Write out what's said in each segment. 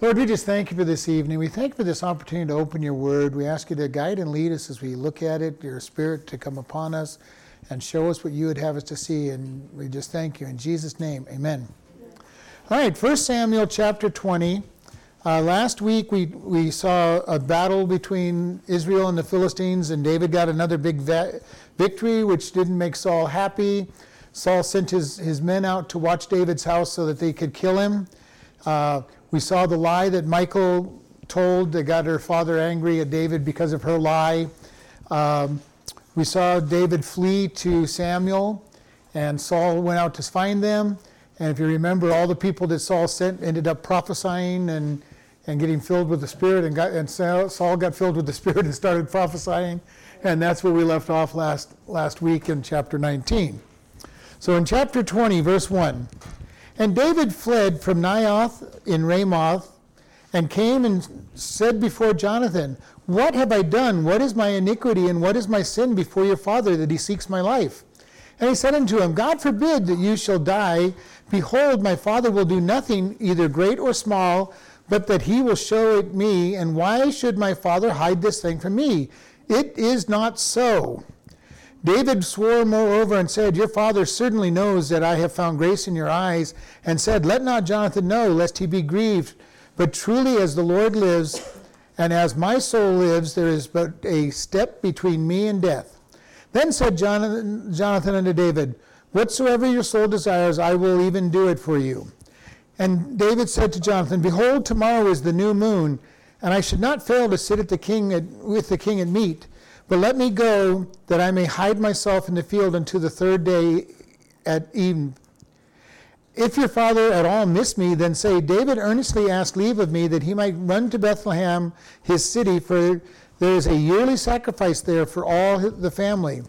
Lord, we just thank you for this evening. We thank you for this opportunity to open your word. We ask you to guide and lead us as we look at it, your spirit to come upon us and show us what you would have us to see. And we just thank you. In Jesus' name, amen. All right, 1 Samuel chapter 20. Uh, last week we, we saw a battle between Israel and the Philistines, and David got another big va- victory, which didn't make Saul happy. Saul sent his, his men out to watch David's house so that they could kill him. Uh, we saw the lie that Michal told that got her father angry at David because of her lie. Um, we saw David flee to Samuel, and Saul went out to find them. And if you remember, all the people that Saul sent ended up prophesying and, and getting filled with the Spirit, and, got, and Saul got filled with the Spirit and started prophesying. And that's where we left off last, last week in chapter 19. So in chapter 20, verse 1, and David fled from Naioth in Ramoth and came and said before Jonathan, What have I done? What is my iniquity and what is my sin before your father that he seeks my life? And he said unto him, God forbid that you shall die. Behold, my father will do nothing, either great or small, but that he will show it me. And why should my father hide this thing from me? It is not so. David swore moreover and said, Your father certainly knows that I have found grace in your eyes, and said, Let not Jonathan know, lest he be grieved. But truly, as the Lord lives, and as my soul lives, there is but a step between me and death. Then said Jonathan, unto David, Whatsoever your soul desires, I will even do it for you. And David said to Jonathan, Behold, tomorrow is the new moon, and I should not fail to sit at the king at, with the king at meat. But let me go, that I may hide myself in the field until the third day at even. If your father at all miss me, then say, David earnestly asked leave of me that he might run to Bethlehem, his city, for there is a yearly sacrifice there for all the family.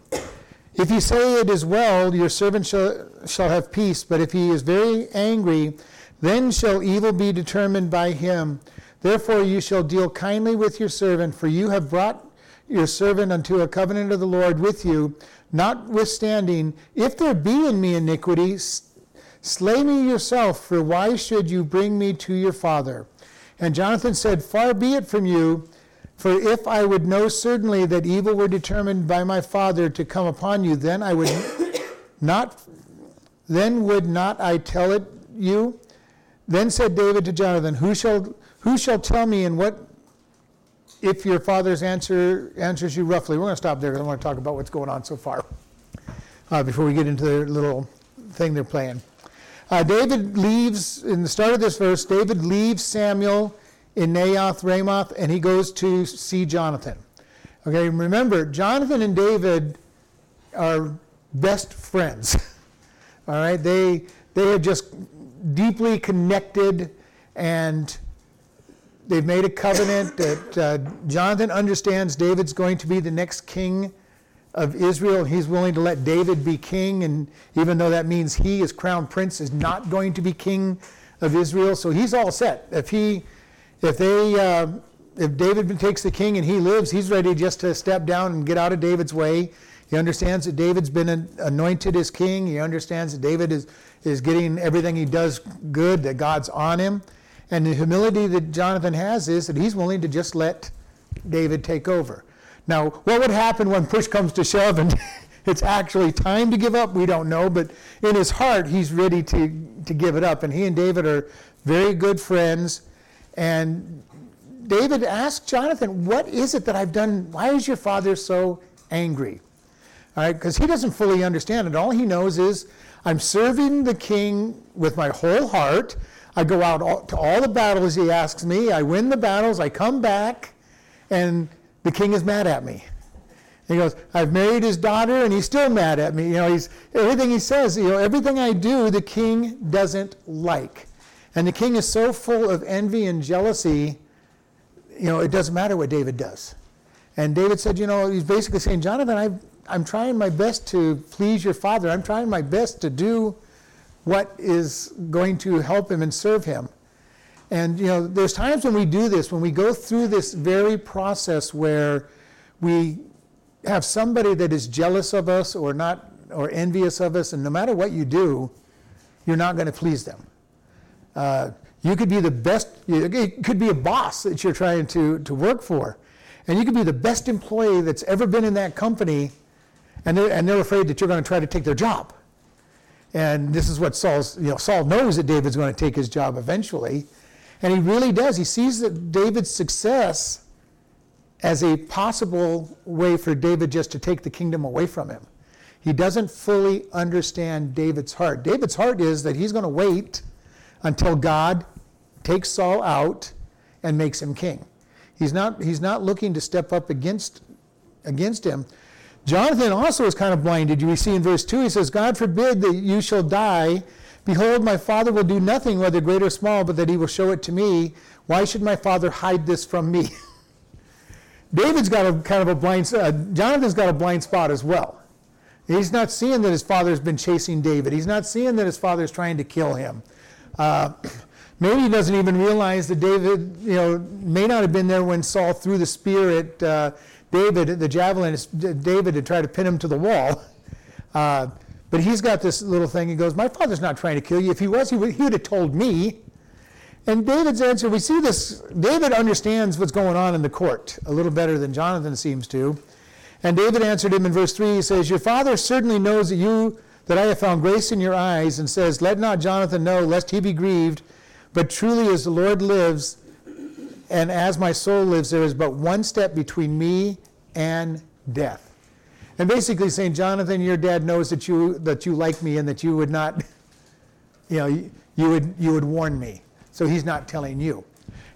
If you say it is well, your servant shall, shall have peace, but if he is very angry, then shall evil be determined by him. Therefore you shall deal kindly with your servant, for you have brought your servant unto a covenant of the Lord with you, notwithstanding, if there be in me iniquity, slay me yourself, for why should you bring me to your father? And Jonathan said, Far be it from you, for if I would know certainly that evil were determined by my father to come upon you, then I would not then would not I tell it you? Then said David to Jonathan, Who shall who shall tell me in what if your father's answer answers you roughly, we're going to stop there because I want to talk about what's going on so far uh, before we get into the little thing they're playing. Uh, David leaves, in the start of this verse, David leaves Samuel in Naioth Ramoth and he goes to see Jonathan. Okay, remember, Jonathan and David are best friends. All right, they, they are just deeply connected and They've made a covenant that uh, Jonathan understands David's going to be the next king of Israel. He's willing to let David be king, and even though that means he, as crown prince, is not going to be king of Israel, so he's all set. If he, if they, uh, if David takes the king and he lives, he's ready just to step down and get out of David's way. He understands that David's been anointed as king. He understands that David is, is getting everything he does good, that God's on him. And the humility that Jonathan has is that he's willing to just let David take over. Now, what would happen when push comes to shove and it's actually time to give up? We don't know, but in his heart, he's ready to, to give it up. And he and David are very good friends. And David asked Jonathan, What is it that I've done? Why is your father so angry? All right, because he doesn't fully understand it. All he knows is, I'm serving the king with my whole heart. I go out all, to all the battles he asks me. I win the battles. I come back, and the king is mad at me. He goes, I've married his daughter, and he's still mad at me. You know, he's everything he says. You know, everything I do, the king doesn't like, and the king is so full of envy and jealousy. You know, it doesn't matter what David does. And David said, you know, he's basically saying, Jonathan, i I'm trying my best to please your father. I'm trying my best to do what is going to help him and serve him. And you know, there's times when we do this, when we go through this very process where we have somebody that is jealous of us or not or envious of us, and no matter what you do, you're not going to please them. Uh, You could be the best, it could be a boss that you're trying to, to work for. And you could be the best employee that's ever been in that company, and they're, and they're afraid that you're going to try to take their job. And this is what Saul's, you know, Saul knows that David's going to take his job eventually. And he really does. He sees that David's success as a possible way for David just to take the kingdom away from him. He doesn't fully understand David's heart. David's heart is that he's going to wait until God takes Saul out and makes him king. He's not, he's not looking to step up against, against him. Jonathan also is kind of blinded. You see in verse 2, he says, God forbid that you shall die. Behold, my father will do nothing, whether great or small, but that he will show it to me. Why should my father hide this from me? David's got a kind of a blind, uh, Jonathan's got a blind spot as well. He's not seeing that his father's been chasing David. He's not seeing that his father's trying to kill him. Uh, maybe he doesn't even realize that David, you know, may not have been there when Saul threw the spear at uh, David, the javelin, David to try to pin him to the wall. Uh, but he's got this little thing. He goes, My father's not trying to kill you. If he was, he would, he would have told me. And David's answer, we see this, David understands what's going on in the court a little better than Jonathan seems to. And David answered him in verse 3. He says, Your father certainly knows that you that I have found grace in your eyes, and says, Let not Jonathan know, lest he be grieved. But truly, as the Lord lives, and as my soul lives, there is but one step between me and death. And basically saying, Jonathan, your dad knows that you that you like me and that you would not, you know, you, would you would warn me. So he's not telling you.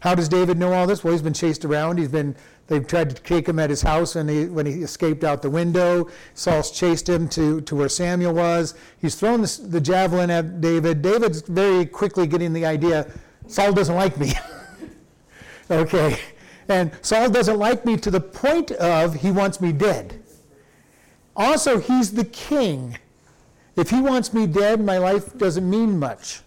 How does David know all this? Well, he's been chased around. He's been they've tried to take him at his house and he, when he escaped out the window. Saul's chased him to, to where Samuel was. He's thrown the, the javelin at David. David's very quickly getting the idea Saul doesn't like me. okay. And Saul doesn't like me to the point of he wants me dead. Also, he's the king. If he wants me dead, my life doesn't mean much.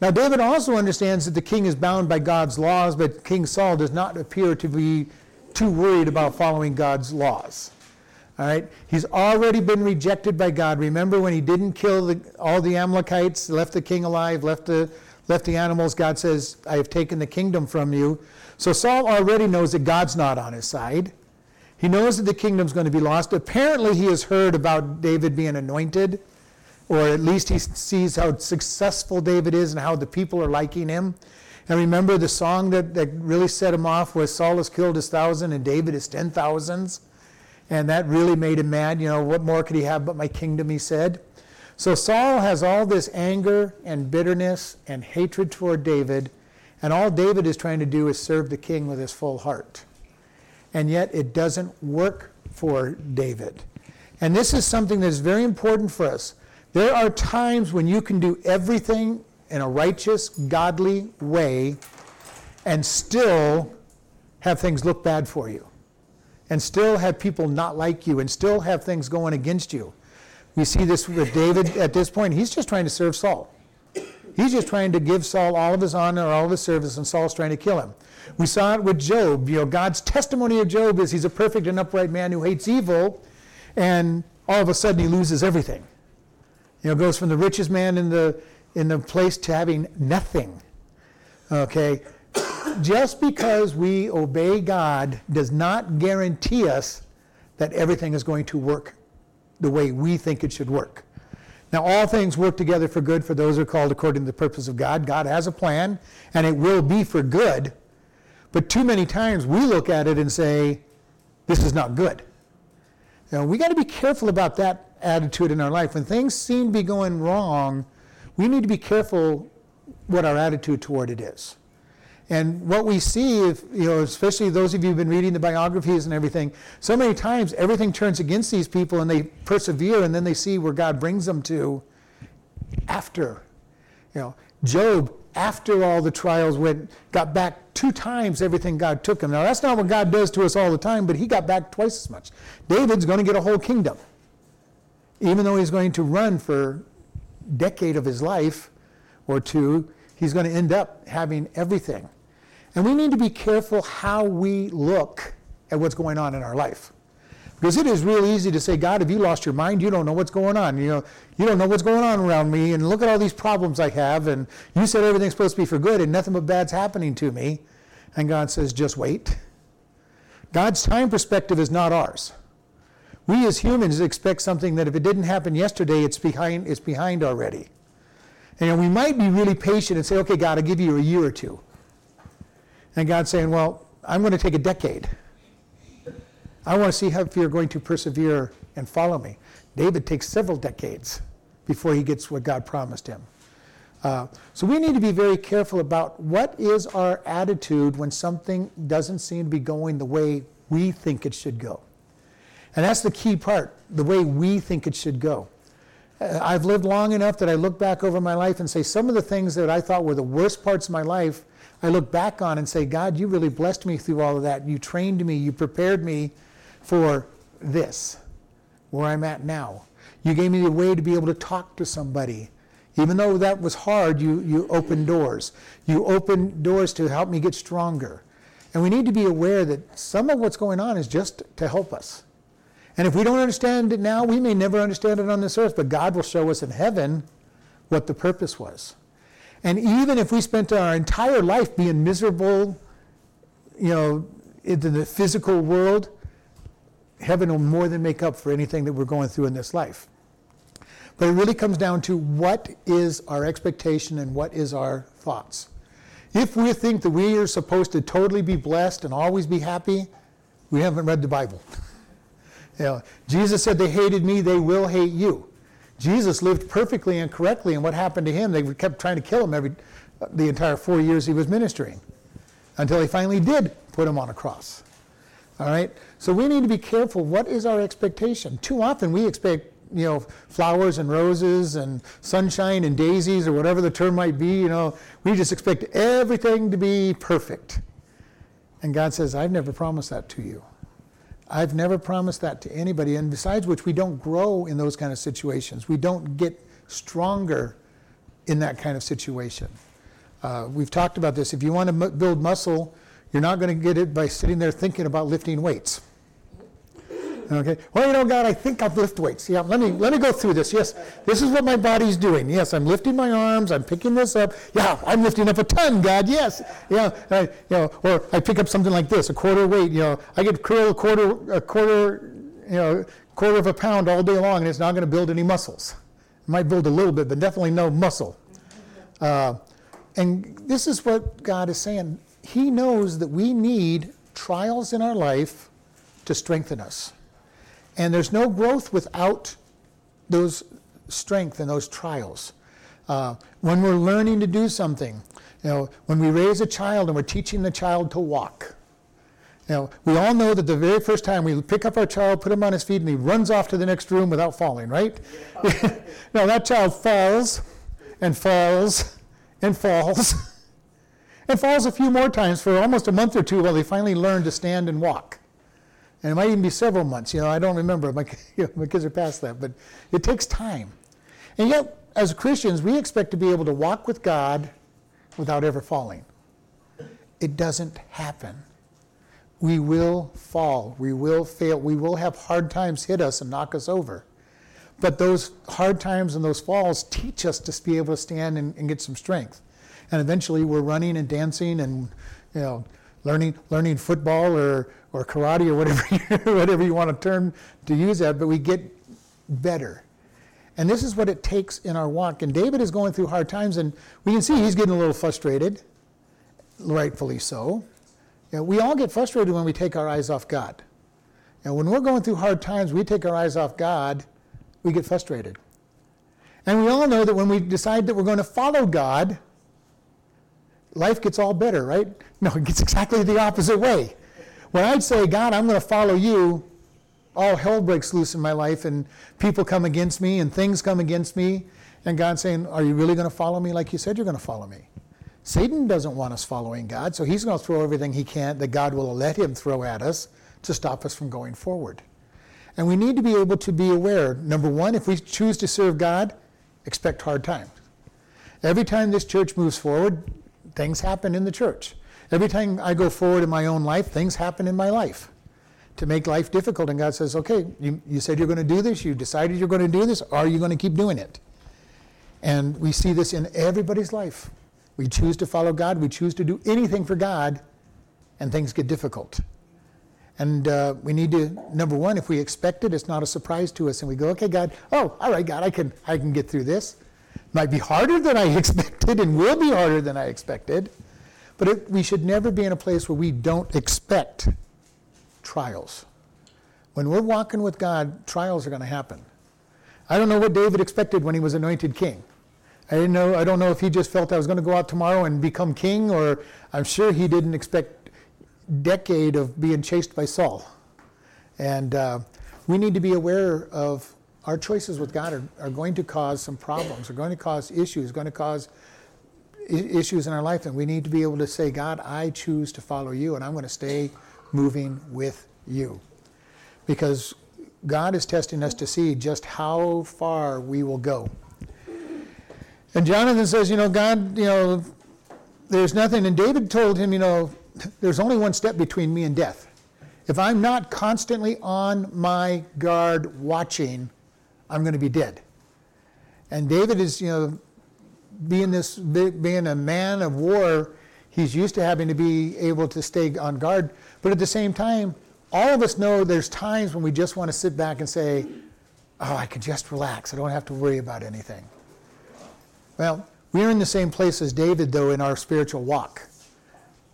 Now, David also understands that the king is bound by God's laws, but King Saul does not appear to be too worried about following God's laws. All right? He's already been rejected by God. Remember when he didn't kill the, all the Amalekites, left the king alive, left the, left the animals? God says, I have taken the kingdom from you. So Saul already knows that God's not on his side. He knows that the kingdom's going to be lost. Apparently, he has heard about David being anointed, or at least he sees how successful David is and how the people are liking him. And remember, the song that, that really set him off was Saul has killed his thousand and David his ten thousands. And that really made him mad. You know, what more could he have but my kingdom, he said. So Saul has all this anger and bitterness and hatred toward David and all David is trying to do is serve the king with his full heart. And yet it doesn't work for David. And this is something that's very important for us. There are times when you can do everything in a righteous, godly way and still have things look bad for you, and still have people not like you, and still have things going against you. We see this with David at this point. He's just trying to serve Saul. He's just trying to give Saul all of his honor, all of his service, and Saul's trying to kill him. We saw it with Job. You know, God's testimony of Job is he's a perfect and upright man who hates evil, and all of a sudden he loses everything. You know, goes from the richest man in the in the place to having nothing. Okay? Just because we obey God does not guarantee us that everything is going to work the way we think it should work. Now, all things work together for good for those who are called according to the purpose of God. God has a plan, and it will be for good. But too many times we look at it and say, this is not good. Now, we got to be careful about that attitude in our life. When things seem to be going wrong, we need to be careful what our attitude toward it is. And what we see, if, you know, especially those of you who've been reading the biographies and everything, so many times everything turns against these people and they persevere and then they see where God brings them to after. You know, Job, after all the trials went, got back two times everything God took him. Now that's not what God does to us all the time, but he got back twice as much. David's going to get a whole kingdom. Even though he's going to run for decade of his life or two, he's going to end up having everything. And we need to be careful how we look at what's going on in our life. Because it is real easy to say, God, have you lost your mind? You don't know what's going on. You know, you don't know what's going on around me, and look at all these problems I have, and you said everything's supposed to be for good, and nothing but bad's happening to me. And God says, just wait. God's time perspective is not ours. We as humans expect something that if it didn't happen yesterday, it's behind, it's behind already. And we might be really patient and say, okay, God, I'll give you a year or two. And God's saying, well, I'm going to take a decade. I want to see how, if you're going to persevere and follow me. David takes several decades before he gets what God promised him. Uh, so we need to be very careful about what is our attitude when something doesn't seem to be going the way we think it should go. And that's the key part, the way we think it should go. Uh, I've lived long enough that I look back over my life and say some of the things that I thought were the worst parts of my life, I look back on and say, God, you really blessed me through all of that. You trained me, you prepared me for this, where I'm at now. You gave me a way to be able to talk to somebody. Even though that was hard, you, you opened doors. You opened doors to help me get stronger. And we need to be aware that some of what's going on is just to help us. And if we don't understand it now, we may never understand it on this earth, but God will show us in heaven what the purpose was. And even if we spent our entire life being miserable, you know, in the physical world, heaven will more than make up for anything that we're going through in this life. But it really comes down to what is our expectation and what is our thoughts. If we think that we are supposed to totally be blessed and always be happy, we haven't read the Bible. you know, Jesus said, They hated me, they will hate you. Jesus lived perfectly and correctly, and what happened to him? They kept trying to kill him every, the entire four years he was ministering until he finally did put him on a cross. All right? So we need to be careful. What is our expectation? Too often we expect, you know, flowers and roses and sunshine and daisies or whatever the term might be. You know, we just expect everything to be perfect. And God says, I've never promised that to you. I've never promised that to anybody. And besides which, we don't grow in those kind of situations. We don't get stronger in that kind of situation. Uh, we've talked about this. If you want to m- build muscle, you're not going to get it by sitting there thinking about lifting weights. Okay. Well, you know, God, I think I'll lift weights. Yeah. Let me let me go through this. Yes. This is what my body's doing. Yes. I'm lifting my arms. I'm picking this up. Yeah. I'm lifting up a ton. God. Yes. Yeah. I, you know, or I pick up something like this, a quarter weight. You know, I get curl a quarter a quarter, you know, quarter of a pound all day long, and it's not going to build any muscles. It might build a little bit, but definitely no muscle. Uh, and this is what God is saying. He knows that we need trials in our life to strengthen us. And there's no growth without those strength and those trials. Uh, when we're learning to do something, you know, when we raise a child and we're teaching the child to walk, you know, we all know that the very first time we pick up our child, put him on his feet, and he runs off to the next room without falling, right? Yeah. no, that child falls and falls and falls and falls a few more times for almost a month or two while they finally learn to stand and walk. And it might even be several months. You know, I don't remember. My, you know, my kids are past that, but it takes time. And yet, as Christians, we expect to be able to walk with God without ever falling. It doesn't happen. We will fall. We will fail. We will have hard times hit us and knock us over. But those hard times and those falls teach us to be able to stand and, and get some strength. And eventually, we're running and dancing and, you know, learning learning football or, or karate or whatever you, whatever you want to term to use that, but we get better. And this is what it takes in our walk. And David is going through hard times, and we can see he's getting a little frustrated, rightfully so. You know, we all get frustrated when we take our eyes off God. And when we're going through hard times, we take our eyes off God, we get frustrated. And we all know that when we decide that we're going to follow God, life gets all better, right? No, it gets exactly the opposite way. When I'd say, God, I'm going to follow you, all hell breaks loose in my life, and people come against me, and things come against me. And God's saying, Are you really going to follow me like you said you're going to follow me? Satan doesn't want us following God, so he's going to throw everything he can that God will let him throw at us to stop us from going forward. And we need to be able to be aware number one, if we choose to serve God, expect hard times. Every time this church moves forward, things happen in the church. Every time I go forward in my own life, things happen in my life. to make life difficult. And God says, okay, you, you said you're going to do this. You decided you're going to do this. Are you going to keep doing it? And we see this in everybody's life. We choose to follow God. We choose to do anything for God, and things get difficult. And uh, we need to, number one, if we expect it, it's not a surprise to us. And we go, okay, God, oh, all right, God, I can, I can get through this. Might be harder than I expected and will be harder than I expected. But it, we should never be in a place where we don't expect trials. When we're walking with God, trials are going to happen. I don't know what David expected when he was anointed king. I didn't know. I don't know if he just felt I was going to go out tomorrow and become king, or I'm sure he didn't expect decade of being chased by Saul. And uh, we need to be aware of our choices with God are, are going to cause some problems, are going to cause issues, going to cause issues in our life. And we need to be able to say, God, I choose to follow you, and I'm going to stay moving with you. Because God is testing us to see just how far we will go. And Jonathan says, you know, God, you know, there's nothing. And David told him, you know, there's only one step between me and death. If I'm not constantly on my guard watching, I'm going to be dead. And David is, you know, being this being a man of war, he's used to having to be able to stay on guard. But at the same time, all of us know there's times when we just want to sit back and say, "Oh, I can just relax. I don't have to worry about anything." Well, we're in the same place as David, though, in our spiritual walk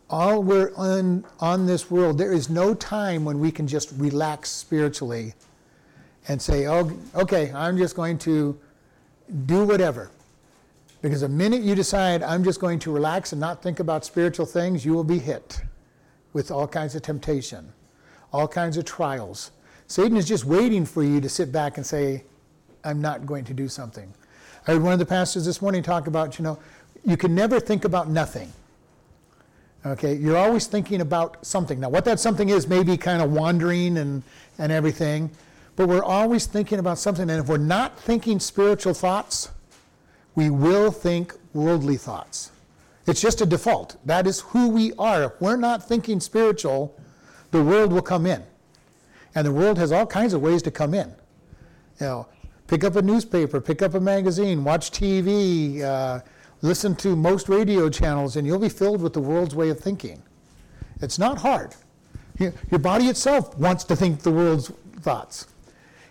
all we're on, on this world, there is no time when we can just relax spiritually and say, oh, okay, I'm just going to do whatever. Because the minute you decide, I'm just going to relax and not think about spiritual things, you will be hit with all kinds of temptation, all kinds of trials. Satan is just waiting for you to sit back and say, I'm not going to do something. I heard one of the pastors this morning talk about, you know, you can never think about nothing. Okay, you're always thinking about something. Now, what that something is may be kind of wandering and, and everything, but we're always thinking about something. And if we're not thinking spiritual thoughts, we will think worldly thoughts. It's just a default. That is who we are. If we're not thinking spiritual, the world will come in. And the world has all kinds of ways to come in. You know, pick up a newspaper, pick up a magazine, watch TV, uh, Listen to most radio channels, and you'll be filled with the world's way of thinking. It's not hard. Your body itself wants to think the world's thoughts.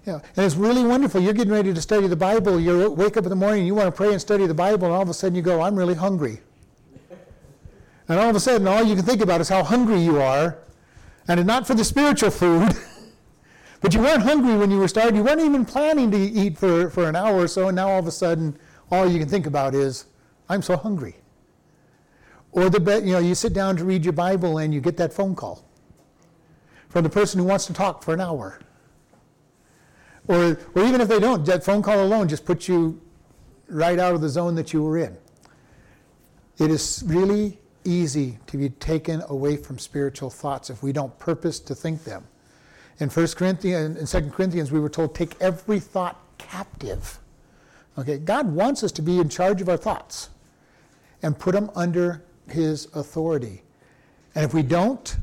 Know, and it's really wonderful. You're getting ready to study the Bible. You wake up in the morning, and you want to pray and study the Bible, and all of a sudden you go, I'm really hungry. And all of a sudden, all you can think about is how hungry you are, and not for the spiritual food. but you weren't hungry when you were starting. You weren't even planning to eat for, for an hour or so, and now all of a sudden, all you can think about is I'm so hungry. Or the you know, you sit down to read your Bible and you get that phone call from the person who wants to talk for an hour. Or, or even if they don't, that phone call alone just puts you right out of the zone that you were in. It is really easy to be taken away from spiritual thoughts if we don't purpose to think them. In 1 Corinthians in 2 Corinthians, we were told, take every thought captive. Okay, God wants us to be in charge of our thoughts and put them under his authority. And if we don't,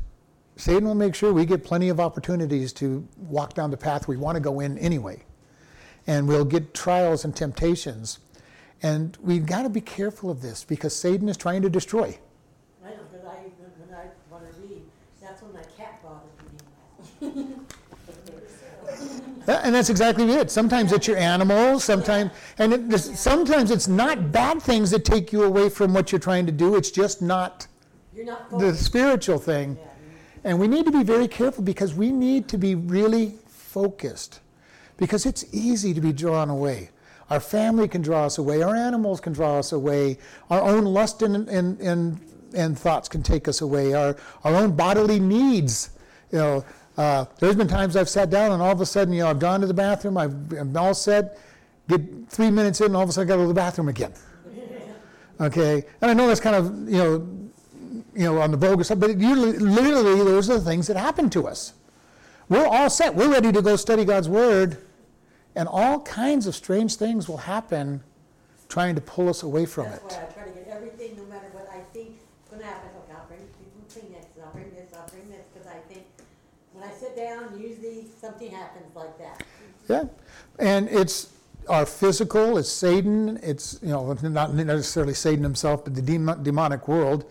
Satan will make sure we get plenty of opportunities to walk down the path we want to go in anyway. And we'll get trials and temptations. And we've got to be careful of this because Satan is trying to destroy. I know, because I, when I want to read, that's when my cat bothers me. And that's exactly it. Sometimes it's your animals, sometimes, and it, sometimes it's not bad things that take you away from what you're trying to do. It's just not, not the spiritual thing. Yeah. And we need to be very careful because we need to be really focused because it's easy to be drawn away. Our family can draw us away, our animals can draw us away, our own lust and, and, and, and thoughts can take us away, our, our own bodily needs. You know, uh, there's been times I've sat down and all of a sudden, you know, I've gone to the bathroom, I've, I'm all set, get three minutes in, and all of a sudden I got to go to the bathroom again. Okay, and I know that's kind of, you know, you know, on the bogus side, but usually, literally, those are the things that happen to us. We're all set. We're ready to go study God's Word, and all kinds of strange things will happen trying to pull us away from That's it. Why I try to get everything, no matter what I think is going to happen. Okay, I'll bring Kleenex, I'll bring this, I'll bring this, because I think When I sit down, usually something happens like that. Yeah, and it's our physical, it's Satan, it's, you know, not necessarily Satan himself, but the demonic world.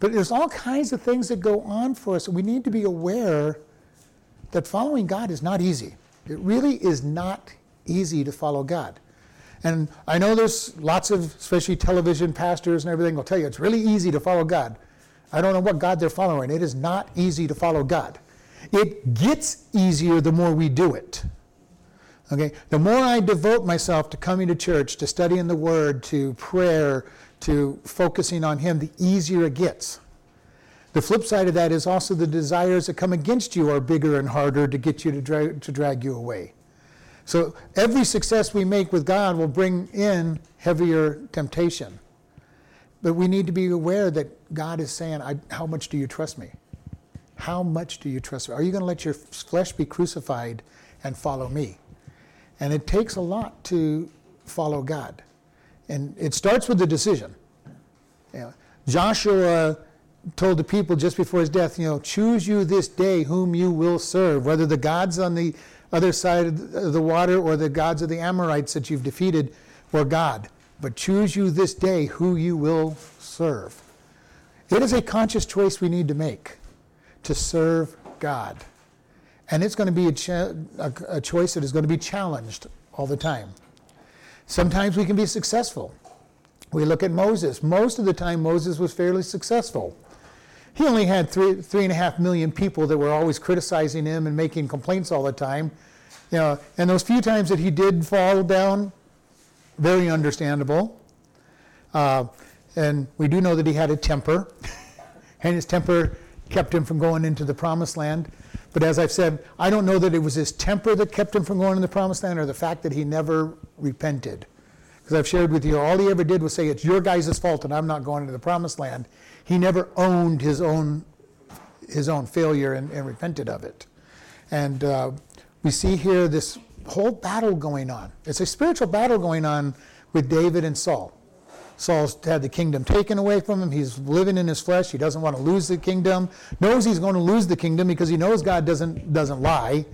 But there's all kinds of things that go on for us. We need to be aware that following God is not easy. It really is not easy to follow God. And I know there's lots of, especially television pastors and everything, will tell you it's really easy to follow God. I don't know what God they're following. It is not easy to follow God. It gets easier the more we do it. Okay? The more I devote myself to coming to church, to studying the Word, to prayer, to focusing on Him, the easier it gets. The flip side of that is also the desires that come against you are bigger and harder to get you to drag, to drag you away. So every success we make with God will bring in heavier temptation. But we need to be aware that God is saying, How much do you trust me? How much do you trust me? Are you going to let your flesh be crucified and follow me? And it takes a lot to follow God. And it starts with the decision. Joshua told the people just before his death, you know, choose you this day whom you will serve, whether the gods on the other side of the water or the gods of the Amorites that you've defeated or God. But choose you this day who you will serve. It is a conscious choice we need to make to serve God. And it's going to be a, cha- a, a choice that is going to be challenged all the time. Sometimes we can be successful. We look at Moses. Most of the time, Moses was fairly successful. He only had three, three and a half million people that were always criticizing him and making complaints all the time. You know, and those few times that he did fall down, very understandable. Uh, and we do know that he had a temper, and his temper kept him from going into the promised land. But as I've said, I don't know that it was his temper that kept him from going in the promised land or the fact that he never repented. Because I've shared with you, all he ever did was say, It's your guys' fault and I'm not going into the promised land. He never owned his own, his own failure and, and repented of it. And uh, we see here this whole battle going on. It's a spiritual battle going on with David and Saul. Saul's had the kingdom taken away from him. He's living in his flesh. He doesn't want to lose the kingdom. Knows he's going to lose the kingdom because he knows God doesn't doesn't lie.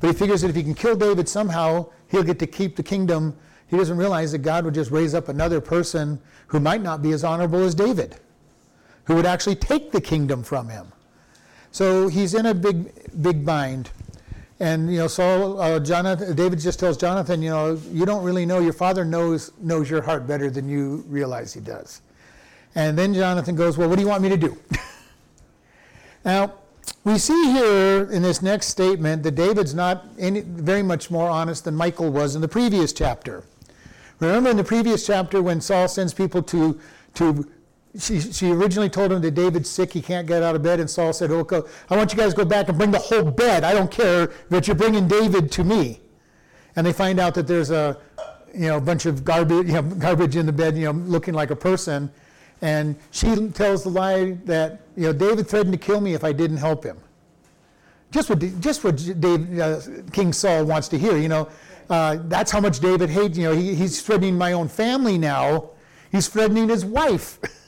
But he figures that if he can kill David somehow, he'll get to keep the kingdom. He doesn't realize that God would just raise up another person who might not be as honorable as David, who would actually take the kingdom from him. So he's in a big big bind. And you know, Saul, uh, Jonathan, David just tells Jonathan, you know, you don't really know. Your father knows knows your heart better than you realize he does. And then Jonathan goes, well, what do you want me to do? now, we see here in this next statement that David's not any, very much more honest than Michal was in the previous chapter. Remember in the previous chapter when Saul sends people to to she, she originally told him that David's sick, he can't get out of bed, and Saul said, okay, I want you guys to go back and bring the whole bed. I don't care, but you're bringing David to me. And they find out that there's a you know, bunch of garbage, you know, garbage in the bed, you know, looking like a person. And she tells the lie that, you know, David threatened to kill me if I didn't help him. Just what, just what uh, King Saul wants to hear, you know. Uh, that's how much David hates, you know, he, he's threatening my own family now. He's threatening his wife.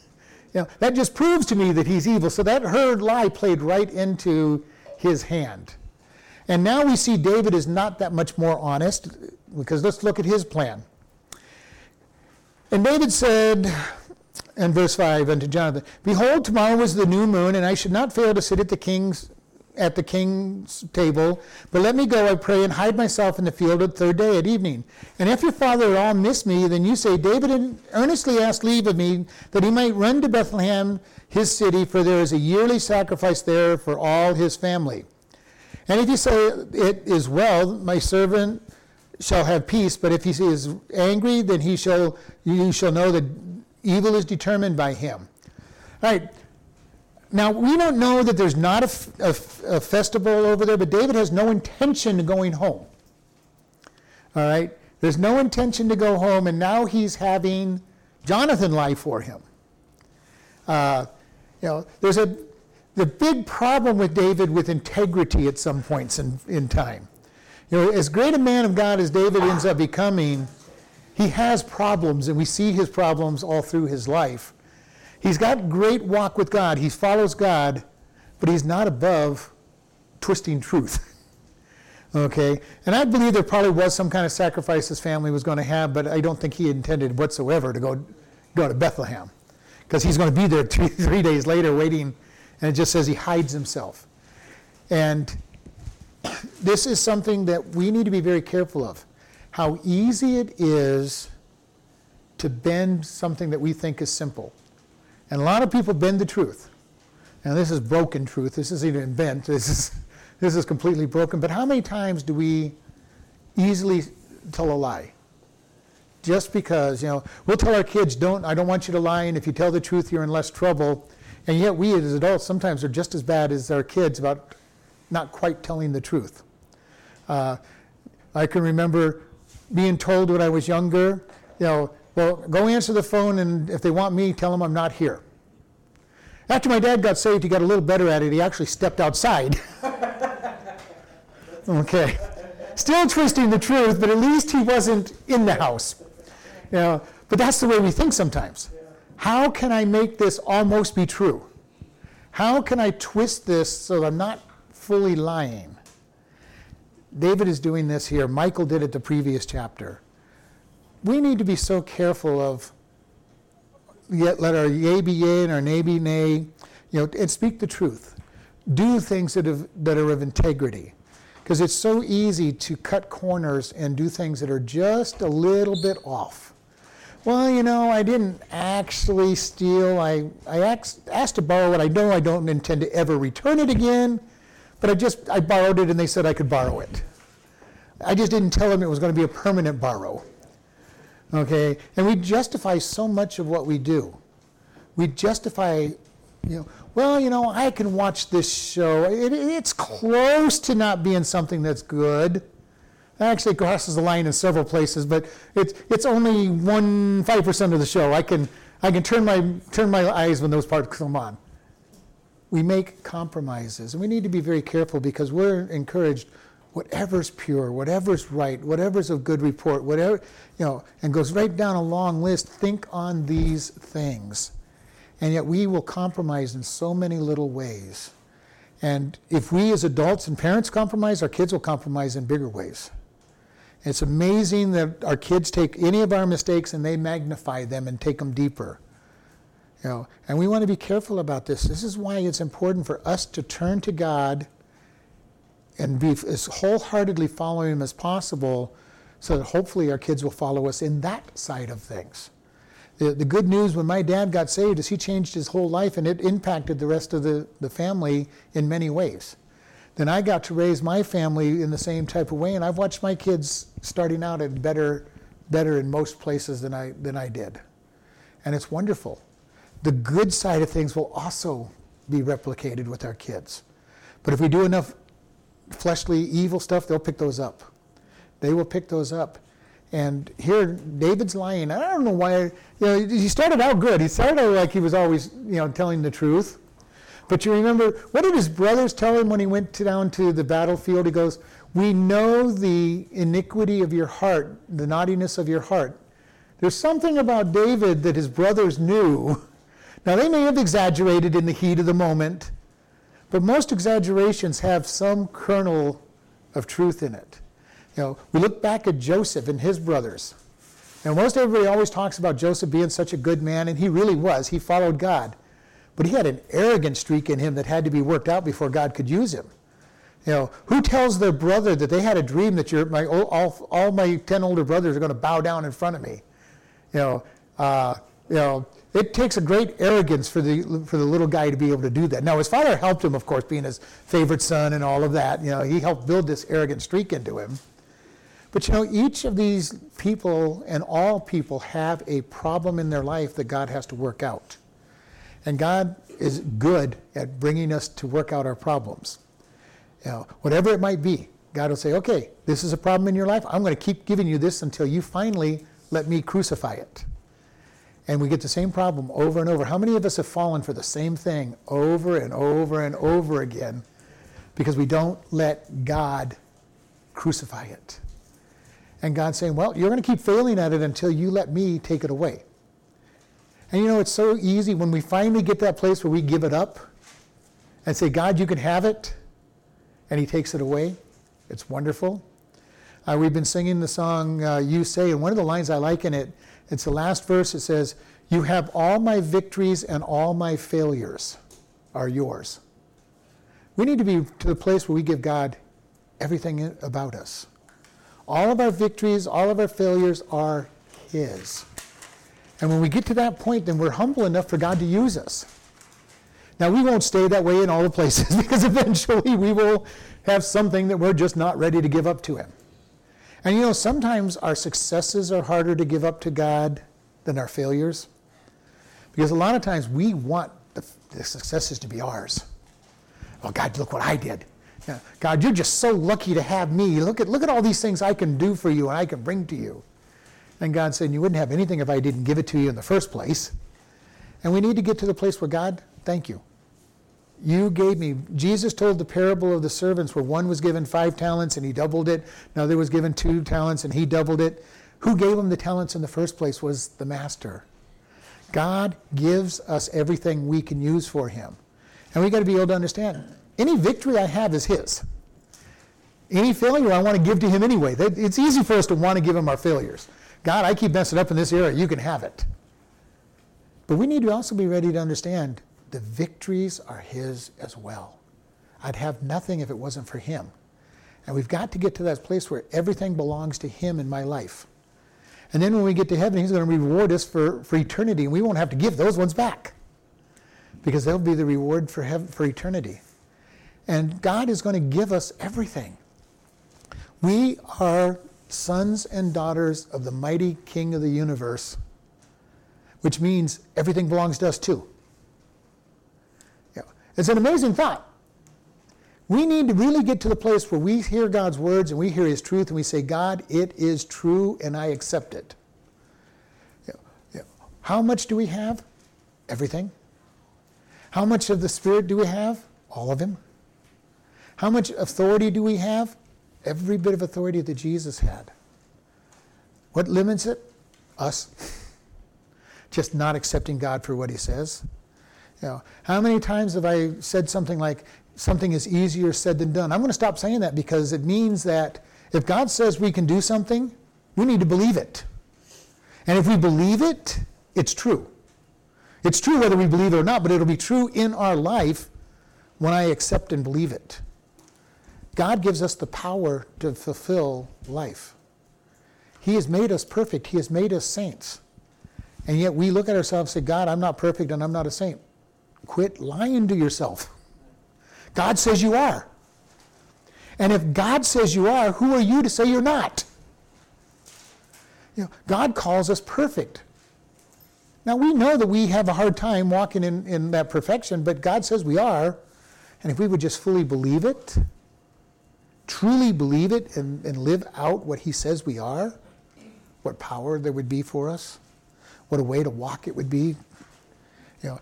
You know, that just proves to me that he's evil. So that her lie played right into his hand. And now we see David is not that much more honest, because let's look at his plan. And David said, in verse 5 unto Jonathan, Behold, tomorrow is the new moon, and I should not fail to sit at the king's at the king's table, but let me go, I pray, and hide myself in the field at third day at evening. And if your father at all miss me, then you say, David earnestly asked leave of me that he might run to Bethlehem, his city, for there is a yearly sacrifice there for all his family. And if you say, It is well, my servant shall have peace, but if he is angry, then he shall you shall know that evil is determined by him. All right. Now, we don't know that there's not a, a, a, festival over there, but David has no intention of going home. All right? There's no intention to go home, and now he's having Jonathan lie for him. Uh, you know, there's a the big problem with David with integrity at some points in, in time. You know, as great a man of God as David ends up becoming, he has problems, and we see his problems all through his life. He's got great walk with God. He follows God, but he's not above twisting truth. okay? And I believe there probably was some kind of sacrifice his family was going to have, but I don't think he intended whatsoever to go, go to Bethlehem. Because he's going to be there three, three days later waiting, and it just says he hides himself. And this is something that we need to be very careful of. How easy it is to bend something that we think is simple. And a lot of people bend the truth. Now, this is broken truth. This isn't even bent. This is, this is completely broken. But how many times do we easily tell a lie? Just because, you know, we'll tell our kids, don't, I don't want you to lie, and if you tell the truth, you're in less trouble. And yet, we as adults sometimes are just as bad as our kids about not quite telling the truth. Uh, I can remember being told when I was younger, you know, well, go answer the phone, and if they want me, tell them I'm not here. After my dad got saved, he got a little better at it. He actually stepped outside. okay. Still twisting the truth, but at least he wasn't in the house. You know, but that's the way we think sometimes. How can I make this almost be true? How can I twist this so I'm not fully lying? David is doing this here. Michal did it the previous chapter. We need to be so careful of yet let our yea be yea and our nay be nay, you know, and speak the truth. Do things that, have, that are of integrity. Because it's so easy to cut corners and do things that are just a little bit off. Well, you know, I didn't actually steal. I, I asked, asked to borrow it. I know I don't intend to ever return it again, but I just I borrowed it and they said I could borrow it. I just didn't tell them it was going to be a permanent borrow. Okay? And we justify so much of what we do. We justify, you know, well, you know, I can watch this show. It, it's close to not being something that's good. It actually crosses the line in several places, but it's, it's only one five percent of the show. I can I can turn my turn my eyes when those parts come on. We make compromises, and we need to be very careful because we're encouraged whatever's pure, whatever's right, whatever's of good report, whatever, you know, and goes right down a long list. Think on these things. And yet we will compromise in so many little ways. And if we as adults and parents compromise, our kids will compromise in bigger ways. It's amazing that our kids take any of our mistakes and they magnify them and take them deeper. You know, and we want to be careful about this. This is why it's important for us to turn to God and be as wholeheartedly following Him as possible so that hopefully our kids will follow us in that side of things. The, the good news when my dad got saved is he changed his whole life and it impacted the rest of the, the family in many ways. Then I got to raise my family in the same type of way, and I've watched my kids starting out at better, better in most places than I, than I did. And it's wonderful. The good side of things will also be replicated with our kids. But if we do enough fleshly, evil stuff, they'll pick those up. They will pick those up. And here, David's lying. I don't know why. You know, he started out good. He started out like he was always, you know, telling the truth. But you remember, what did his brothers tell him when he went to, down to the battlefield? He goes, We know the iniquity of your heart, the naughtiness of your heart. There's something about David that his brothers knew. Now, they may have exaggerated in the heat of the moment, but most exaggerations have some kernel of truth in it. You know, we look back at Joseph and his brothers. Now, most everybody always talks about Joseph being such a good man, and he really was. He followed God. But he had an arrogant streak in him that had to be worked out before God could use him. You know, who tells their brother that they had a dream that my, all, all my 10 older brothers are going to bow down in front of me? You know, uh, you know, it takes a great arrogance for the, for the little guy to be able to do that. Now, his father helped him, of course, being his favorite son and all of that. You know, he helped build this arrogant streak into him. But you know, each of these people and all people have a problem in their life that God has to work out. And God is good at bringing us to work out our problems. You know, whatever it might be, God will say, okay, this is a problem in your life. I'm going to keep giving you this until you finally let me crucify it. And we get the same problem over and over. How many of us have fallen for the same thing over and over and over again because we don't let God crucify it? And God's saying, Well, you're going to keep failing at it until you let me take it away. And you know, it's so easy when we finally get that place where we give it up and say, God, you can have it. and He takes it away. It's wonderful. Uh, we've been singing the song uh, You Say, and one of the lines I like in it, it's the last verse. It says, You have all my victories and all my failures are yours. We need to be to the place where we give God everything about us. All of our victories, all of our failures are His. And when we get to that point, then we're humble enough for God to use us. Now, we won't stay that way in all the places because eventually we will have something that we're just not ready to give up to Him. And you know, sometimes our successes are harder to give up to God than our failures. Because a lot of times we want the, the successes to be ours. Oh, God, look what I did. Yeah. God, you're just so lucky to have me. Look at, look at all these things I can do for you and I can bring to you. And God said, You wouldn't have anything if I didn't give it to you in the first place. And we need to get to the place where, God, thank you. You gave me. Jesus told the parable of the servants where one was given five talents and he doubled it, another was given two talents and he doubled it. Who gave him the talents in the first place was the master. God gives us everything we can use for him. And we got to be able to understand any victory I have is his. Any failure I want to give to him anyway. It's easy for us to want to give him our failures. God, I keep messing up in this area. You can have it. But we need to also be ready to understand the victories are His as well. I'd have nothing if it wasn't for Him. And we've got to get to that place where everything belongs to Him in my life. And then when we get to heaven, He's going to reward us for, for eternity, and we won't have to give those ones back because they'll be the reward for, heaven, for eternity. And God is going to give us everything. We are sons and daughters of the mighty King of the universe, which means everything belongs to us too. It's an amazing thought. We need to really get to the place where we hear God's words and we hear His truth and we say, God, it is true and I accept it. How much do we have? Everything. How much of the Spirit do we have? All of Him. How much authority do we have? Every bit of authority that Jesus had. What limits it? Us. Just not accepting God for what He says. You know, how many times have I said something like, something is easier said than done? I'm going to stop saying that because it means that if God says we can do something, we need to believe it. And if we believe it, it's true. It's true whether we believe it or not, but it'll be true in our life when I accept and believe it. God gives us the power to fulfill life. He has made us perfect, He has made us saints. And yet we look at ourselves and say, God, I'm not perfect and I'm not a saint. Quit lying to yourself. God says you are. And if God says you are, who are you to say you're not? You know, God calls us perfect. Now we know that we have a hard time walking in, in that perfection, but God says we are. And if we would just fully believe it, truly believe it, and, and live out what He says we are, what power there would be for us, what a way to walk it would be. You know,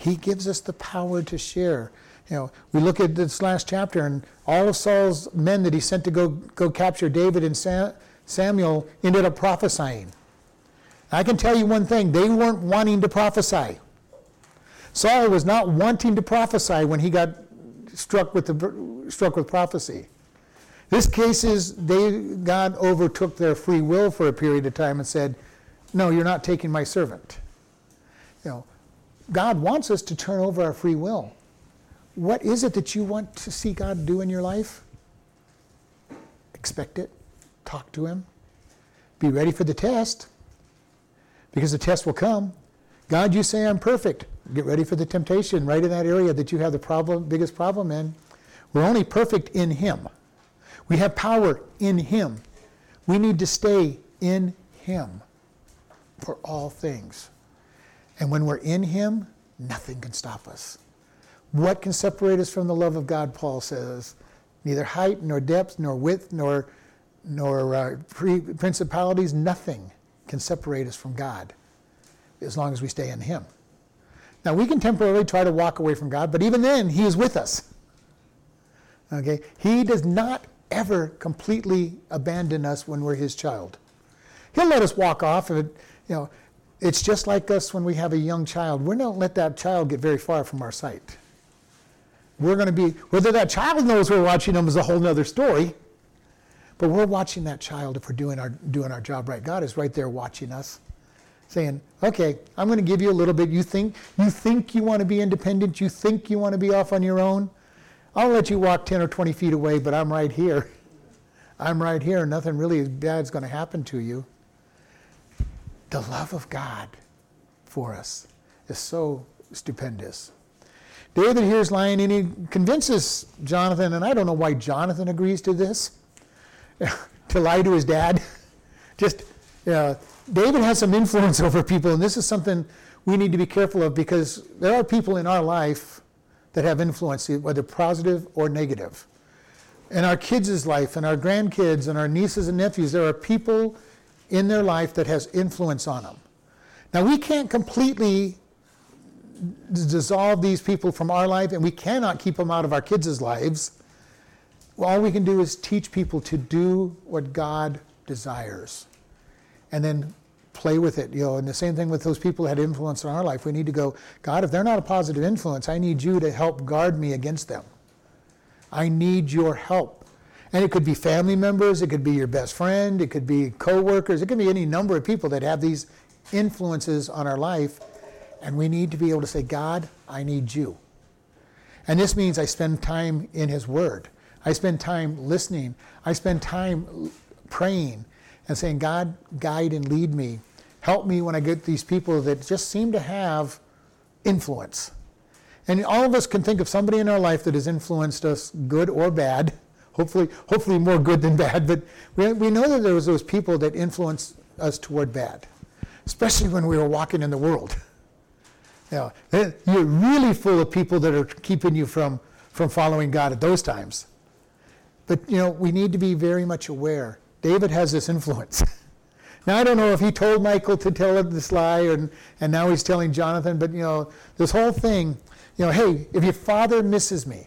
he gives us the power to share. You know, we look at this last chapter, and all of Saul's men that he sent to go, go capture David and Sam, Samuel ended up prophesying. I can tell you one thing they weren't wanting to prophesy. Saul was not wanting to prophesy when he got struck with, the, struck with prophecy. This case is they, God overtook their free will for a period of time and said, No, you're not taking my servant. You know, God wants us to turn over our free will. What is it that you want to see God do in your life? Expect it. Talk to Him. Be ready for the test because the test will come. God, you say I'm perfect. Get ready for the temptation right in that area that you have the problem, biggest problem in. We're only perfect in Him. We have power in Him. We need to stay in Him for all things. And when we're in Him, nothing can stop us. What can separate us from the love of God, Paul says? Neither height, nor depth, nor width, nor, nor uh, pre- principalities, nothing can separate us from God as long as we stay in Him. Now, we can temporarily try to walk away from God, but even then, He is with us. Okay? He does not ever completely abandon us when we're His child. He'll let us walk off. And, you know, it's just like us when we have a young child. We don't let that child get very far from our sight. we're going to be, whether that child knows we're watching them is a whole other story. But we're watching that child if we're doing our, doing our job right. God is right there watching us, saying, okay, I'm going to give you a little bit. You think, you think you want to be independent? You think you want to be off on your own? I'll let you walk 10 or 20 feet away, but I'm right here. I'm right here. Nothing really bad is going to happen to you. The love of God for us is so stupendous. David hears lying and he convinces Jonathan, and I don't know why Jonathan agrees to this, to lie to his dad. Just, uh, David has some influence over people, and this is something we need to be careful of because there are people in our life that have influence, whether positive or negative. In our kids' life, and our grandkids, and our nieces and nephews, there are people in their life that has influence on them. Now, we can't completely dissolve these people from our life, and we cannot keep them out of our kids' lives. All we can do is teach people to do what God desires, and then play with it. You know, and the same thing with those people that had influence in our life. We need to go, God, if they're not a positive influence, I need you to help guard me against them. I need your help. And it could be family members, it could be your best friend, it could be coworkers, it could be any number of people that have these influences on our life and we need to be able to say, God, I need you. And this means I spend time in His Word. I spend time listening. I spend time praying and saying, God, guide and lead me. Help me when I get these people that just seem to have influence. And all of us can think of somebody in our life that has influenced us, good or bad. Hopefully, hopefully more good than bad. But we, we know that there was those people that influenced us toward bad, especially when we were walking in the world. You know, eh, you're really full of people that are keeping you from, from following God at those times. But, you know, we need to be very much aware. David has this influence. now, I don't know if he told Michal to tell this lie, and, and now he's telling Jonathan, but, you know, this whole thing, you know, hey, if your father misses me,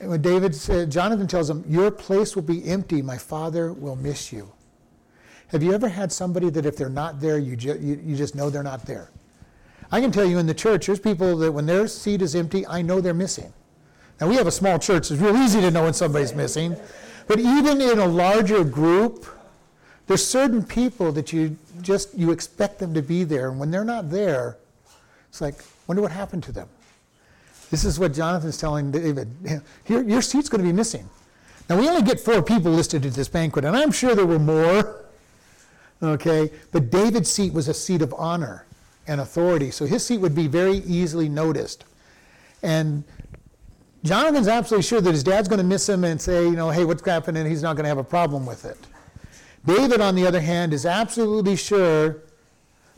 and when David said, Jonathan tells him, Your place will be empty, my father will miss you. Have you ever had somebody that if they're not there, you, ju- you, you just know they're not there? I can tell you in the church, there's people that when their seat is empty, I know they're missing. Now, we have a small church, it's real easy to know when somebody's missing. But even in a larger group, there's certain people that you just you expect them to be there, and when they're not there, it's like, wonder what happened to them. This is what Jonathan's telling David. Your, your seat's going to be missing. Now, we only get four people listed at this banquet, and I'm sure there were more. Okay, but David's seat was a seat of honor and authority. So his seat would be very easily noticed. And Jonathan's absolutely sure that his dad's going to miss him and say, you know, hey, what's happening? He's not going to have a problem with it. David, on the other hand, is absolutely sure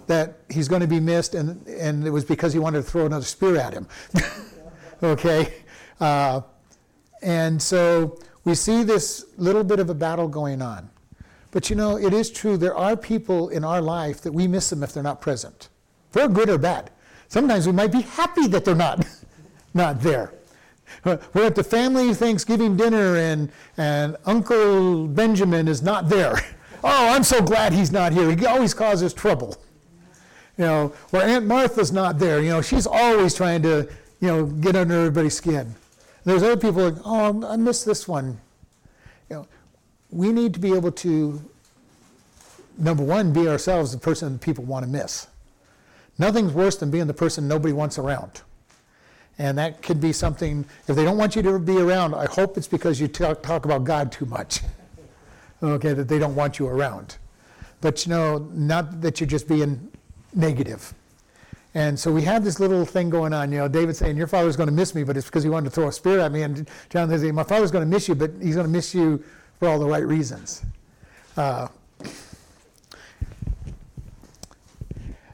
that he's going to be missed, and, and it was because he wanted to throw another spear at him. okay? Uh, and so we see this little bit of a battle going on. But you know, it is true, there are people in our life that we miss them if they're not present for good or bad. Sometimes we might be happy that they're not, not there. We're at the family Thanksgiving dinner and, and Uncle Benjamin is not there. Oh, I'm so glad he's not here. He always causes trouble. You know, or Aunt Martha's not there. You know, she's always trying to, you know, get under everybody's skin. There's other people like, oh, I miss this one. You know, we need to be able to, number one, be ourselves the person people want to miss. Nothing's worse than being the person nobody wants around. And that could be something, if they don't want you to be around, I hope it's because you talk, talk about God too much. okay, that they don't want you around. But you know, not that you're just being negative. And so we have this little thing going on. You know, David saying, Your father's going to miss me, but it's because he wanted to throw a spear at me. And Jonathan saying, My father's going to miss you, but he's going to miss you for all the right reasons. Uh,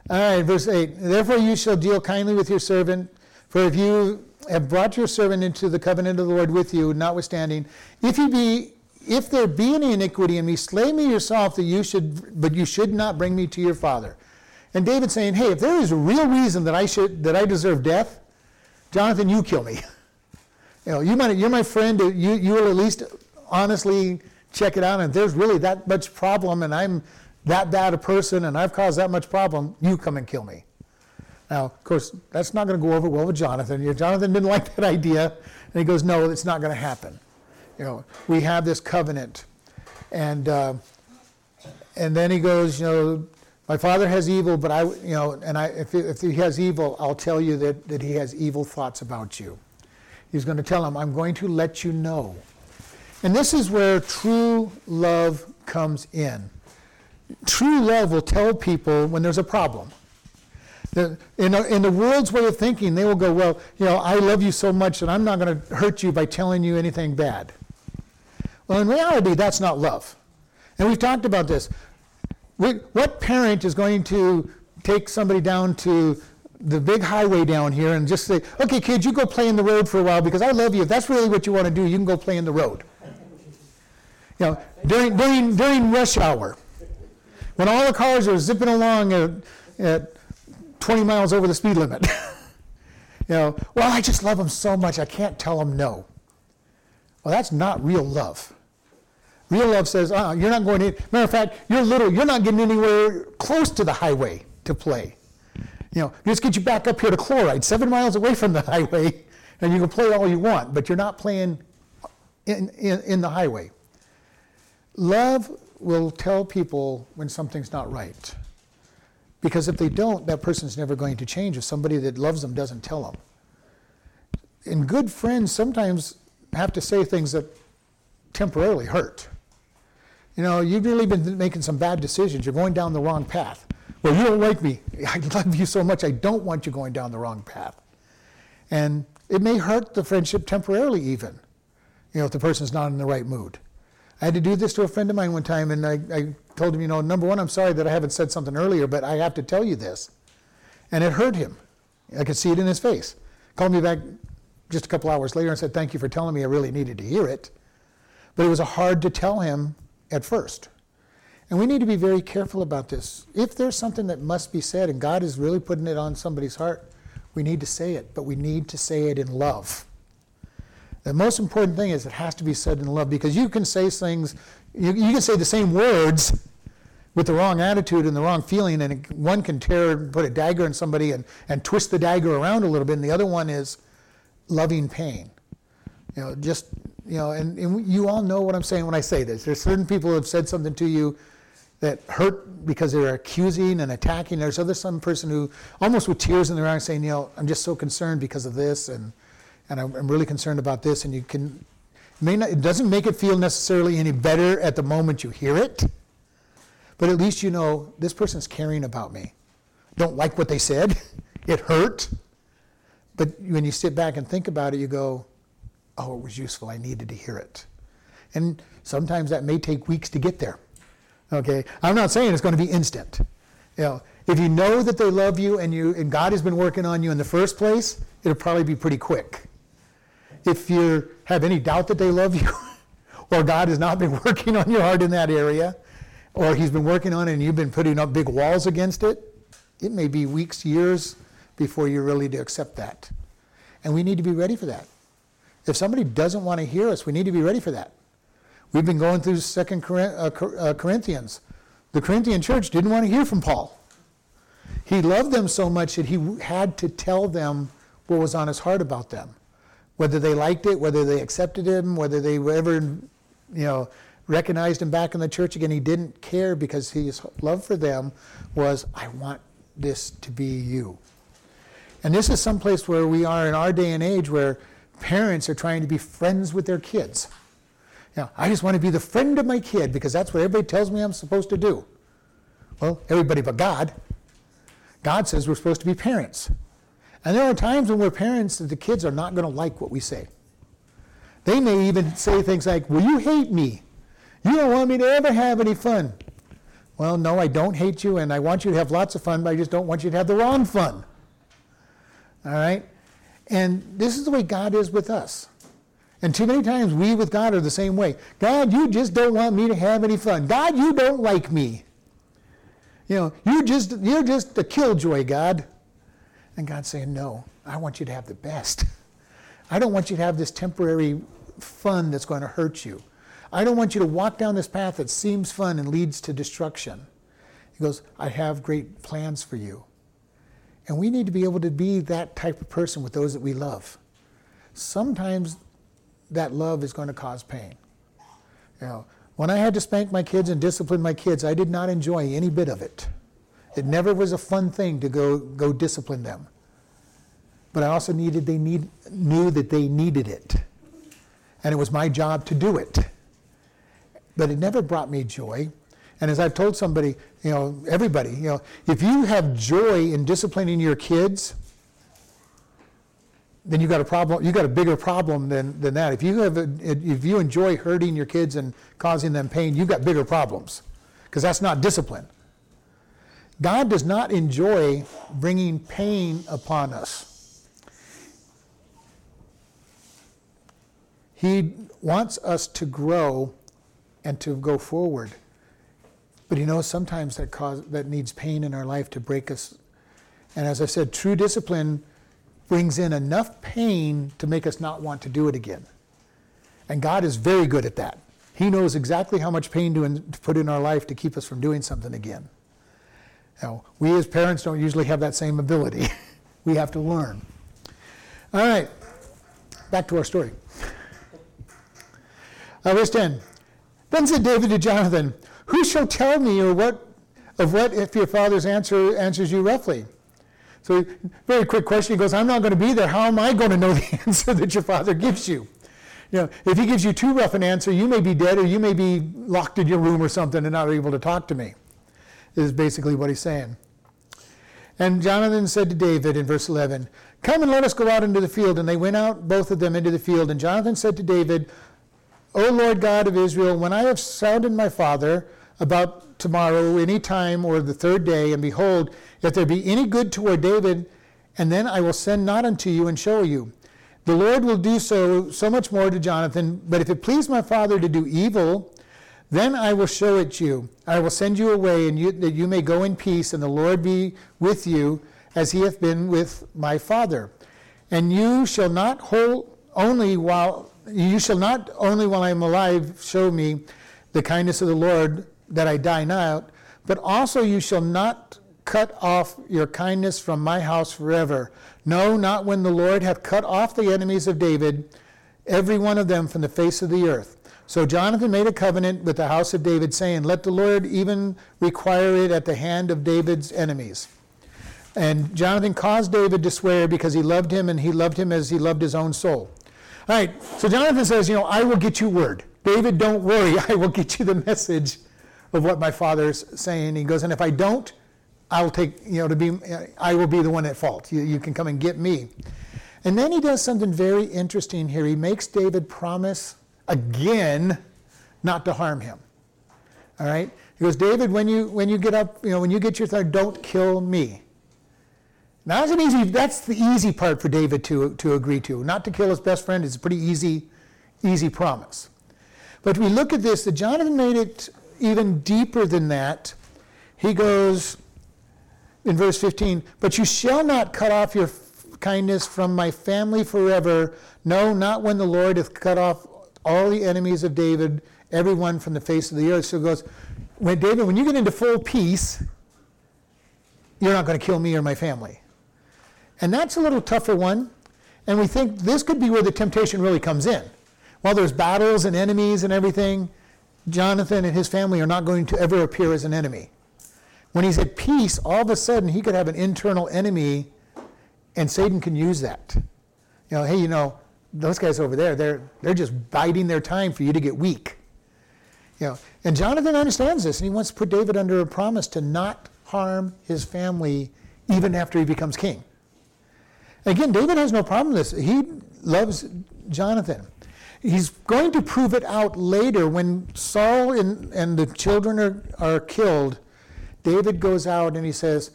All right, verse 8. Therefore you shall deal kindly with your servant, for if you have brought your servant into the covenant of the Lord with you, notwithstanding, if be if there be any iniquity in me, slay me yourself that you should but you should not bring me to your father. And David saying, Hey, if there is a real reason that I should that I deserve death, Jonathan, you kill me. You know, you might, you're my friend, you, you will at least honestly check it out, and if there's really that much problem and I'm that bad a person and I've caused that much problem, you come and kill me. Now, of course, that's not going to go over well with Jonathan. Jonathan didn't like that idea, and he goes, "No, it's not going to happen." You know, we have this covenant, and uh, and then he goes, you know, my father has evil, but I, you know, and I, if, if he has evil, I'll tell you that, that he has evil thoughts about you. He's going to tell him, I'm going to let you know. And this is where true love comes in. True love will tell people when there's a problem. In, a, in the world's way of thinking, they will go, Well, you know, I love you so much that I'm not going to hurt you by telling you anything bad. Well, in reality, that's not love. And we've talked about this. What parent is going to take somebody down to the big highway down here and just say, okay, kids, you go play in the road for a while because I love you. If that's really what you want to do, you can go play in the road. You know, during, during, during rush hour, when all the cars are zipping along at, at 20 miles over the speed limit. you know, well, I just love them so much, I can't tell them no. Well, that's not real love. Real love says, uh, you're not going to, matter of fact, you're little, you're not getting anywhere close to the highway to play. You know, just get you back up here to Chloride, seven miles away from the highway, and you can play all you want, but you're not playing in, in, in the highway. Love will tell people when something's not right. Because if they don't, that person's never going to change if somebody that loves them doesn't tell them. And good friends sometimes have to say things that temporarily hurt. You know, you've really been making some bad decisions. You're going down the wrong path. Well, you don't like me. I love you so much. I don't want you going down the wrong path. And it may hurt the friendship temporarily, even, you know, if the person's not in the right mood. I had to do this to a friend of mine one time, and I, I told him, you know, number one, I'm sorry that I haven't said something earlier, but I have to tell you this. And it hurt him. I could see it in his face. Called me back just a couple hours later and said, Thank you for telling me. I really needed to hear it. But it was hard to tell him at first. And we need to be very careful about this. If there's something that must be said and God is really putting it on somebody's heart, we need to say it, but we need to say it in love. The most important thing is it has to be said in love because you can say things, you, you can say the same words with the wrong attitude and the wrong feeling, and one can tear, put a dagger in somebody and, and twist the dagger around a little bit, and the other one is loving pain. You know, just you know, and, and you all know what I'm saying when I say this. There's certain people who have said something to you that hurt because they're accusing and attacking. There's other some person who almost with tears in their eyes saying, you know, I'm just so concerned because of this, and and I'm, I'm really concerned about this. And you can, may not, it doesn't make it feel necessarily any better at the moment you hear it, but at least you know this person's caring about me. Don't like what they said. It hurt. But when you sit back and think about it, you go, oh, it was useful. I needed to hear it. And sometimes that may take weeks to get there. Okay? I'm not saying it's going to be instant. You know, if you know that they love you and you and God has been working on you in the first place, it'll probably be pretty quick. If you have any doubt that they love you, or God has not been working on your heart in that area, or He's been working on it and you've been putting up big walls against it, it may be weeks, years before you're ready to accept that. And we need to be ready for that. If somebody doesn't want to hear us, we need to be ready for that. We've been going through Second uh, uh, Corinthians. The Corinthian church didn't want to hear from Paul. He loved them so much that he had to tell them what was on his heart about them. Whether they liked it, whether they accepted him, whether they ever, you know, recognized him back in the church again, he didn't care because his love for them was, I want this to be you. And this is someplace where we are in our day and age where parents are trying to be friends with their kids. Know, I just want to be the friend of my kid because that's what everybody tells me I'm supposed to do. Well, everybody but God. God says we're supposed to be parents. And there are times when we're parents that the kids are not going to like what we say. They may even say things like, Well, you hate me. You don't want me to ever have any fun. Well, no, I don't hate you, and I want you to have lots of fun, but I just don't want you to have the wrong fun. All right? And this is the way God is with us. And too many times we with God are the same way. God, you just don't want me to have any fun. God, you don't like me. You know, you just you're just a killjoy, God. And God's saying, No, I want you to have the best. I don't want you to have this temporary fun that's going to hurt you. I don't want you to walk down this path that seems fun and leads to destruction. He goes, I have great plans for you. And we need to be able to be that type of person with those that we love. Sometimes that love is going to cause pain. You know, when I had to spank my kids and discipline my kids, I did not enjoy any bit of it. It never was a fun thing to go, go discipline them. But I also needed they need, knew that they needed it. And it was my job to do it. But it never brought me joy. And as I've told somebody, you know, everybody, you know, if you have joy in disciplining your kids, then you've got a problem. You've got a bigger problem than, than that. If you have, a, if you enjoy hurting your kids and causing them pain, you've got bigger problems, because that's not discipline. God does not enjoy bringing pain upon us. He wants us to grow and to go forward. But he knows sometimes that cause that needs pain in our life to break us. And as I said, true discipline brings in enough pain to make us not want to do it again. And God is very good at that. He knows exactly how much pain to, in, to put in our life to keep us from doing something again. Now, we as parents don't usually have that same ability. we have to learn. All right, back to our story. Uh, verse 10. Then said David to Jonathan, Who shall tell me or what of what if your father's answer answers you roughly? So, very quick question. He goes, I'm not going to be there. How am I going to know the answer that your father gives you? You know, if he gives you too rough an answer, you may be dead or you may be locked in your room or something and not able to talk to me, is basically what he's saying. And Jonathan said to David in verse 11, Come and let us go out into the field. And they went out, both of them, into the field. And Jonathan said to David, O Lord God of Israel, when I have sounded my father about tomorrow, any time, or the third day, and behold, if there be any good toward David, and then I will send not unto you and show you. The Lord will do so so much more to Jonathan, but if it please my father to do evil, then I will show it you. I will send you away, and you, that you may go in peace, and the Lord be with you, as he hath been with my father. And you shall not hold only while you shall not only while I am alive show me the kindness of the Lord that I die not, but also you shall not cut off your kindness from my house forever. No, not when the Lord hath cut off the enemies of David, every one of them from the face of the earth. So Jonathan made a covenant with the house of David, saying, Let the Lord even require it at the hand of David's enemies. And Jonathan caused David to swear because he loved him, and he loved him as he loved his own soul. All right, so Jonathan says, You know, I will get you word. David, don't worry, I will get you the message of what my father's saying. He goes, And if I don't, I'll take, you know, to be, I will be the one at fault. You, you can come and get me. And then he does something very interesting here. He makes David promise again not to harm him. All right? He goes, David, when you when you get up, you know, when you get your third, don't kill me. Now that's an easy that's the easy part for David to, to agree to. Not to kill his best friend is a pretty easy, easy promise. But we look at this, that Jonathan made it even deeper than that. He goes, in verse 15, but you shall not cut off your kindness from my family forever. No, not when the Lord hath cut off all the enemies of David, everyone from the face of the earth. So it goes, when David, when you get into full peace, you're not going to kill me or my family. And that's a little tougher one. And we think this could be where the temptation really comes in. While there's battles and enemies and everything, Jonathan and his family are not going to ever appear as an enemy. When he's at peace, all of a sudden he could have an internal enemy, and Satan can use that. You know, hey, you know, those guys over there, they're, they're just biding their time for you to get weak. You know, and Jonathan understands this, and he wants to put David under a promise to not harm his family even after he becomes king. Again, David has no problem with this. He loves Jonathan. He's going to prove it out later when Saul and, and the children are, are killed. David goes out and he says,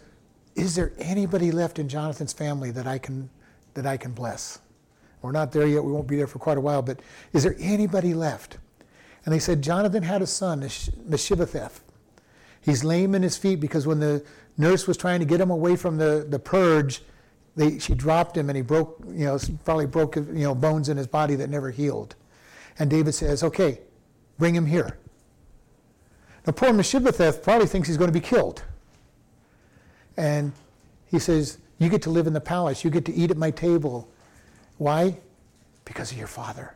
Is there anybody left in Jonathan's family that I can, that I can bless? We're not there yet. We won't be there for quite a while, but is there anybody left? And they said, Jonathan had a son, Mephibosheth. He's lame in his feet because when the nurse was trying to get him away from the, the purge, they, she dropped him and he broke, you know, probably broke you know, bones in his body that never healed. And David says, Okay, bring him here. Now, poor Mephibosheth probably thinks he's going to be killed. And he says, You get to live in the palace. You get to eat at my table. Why? Because of your father.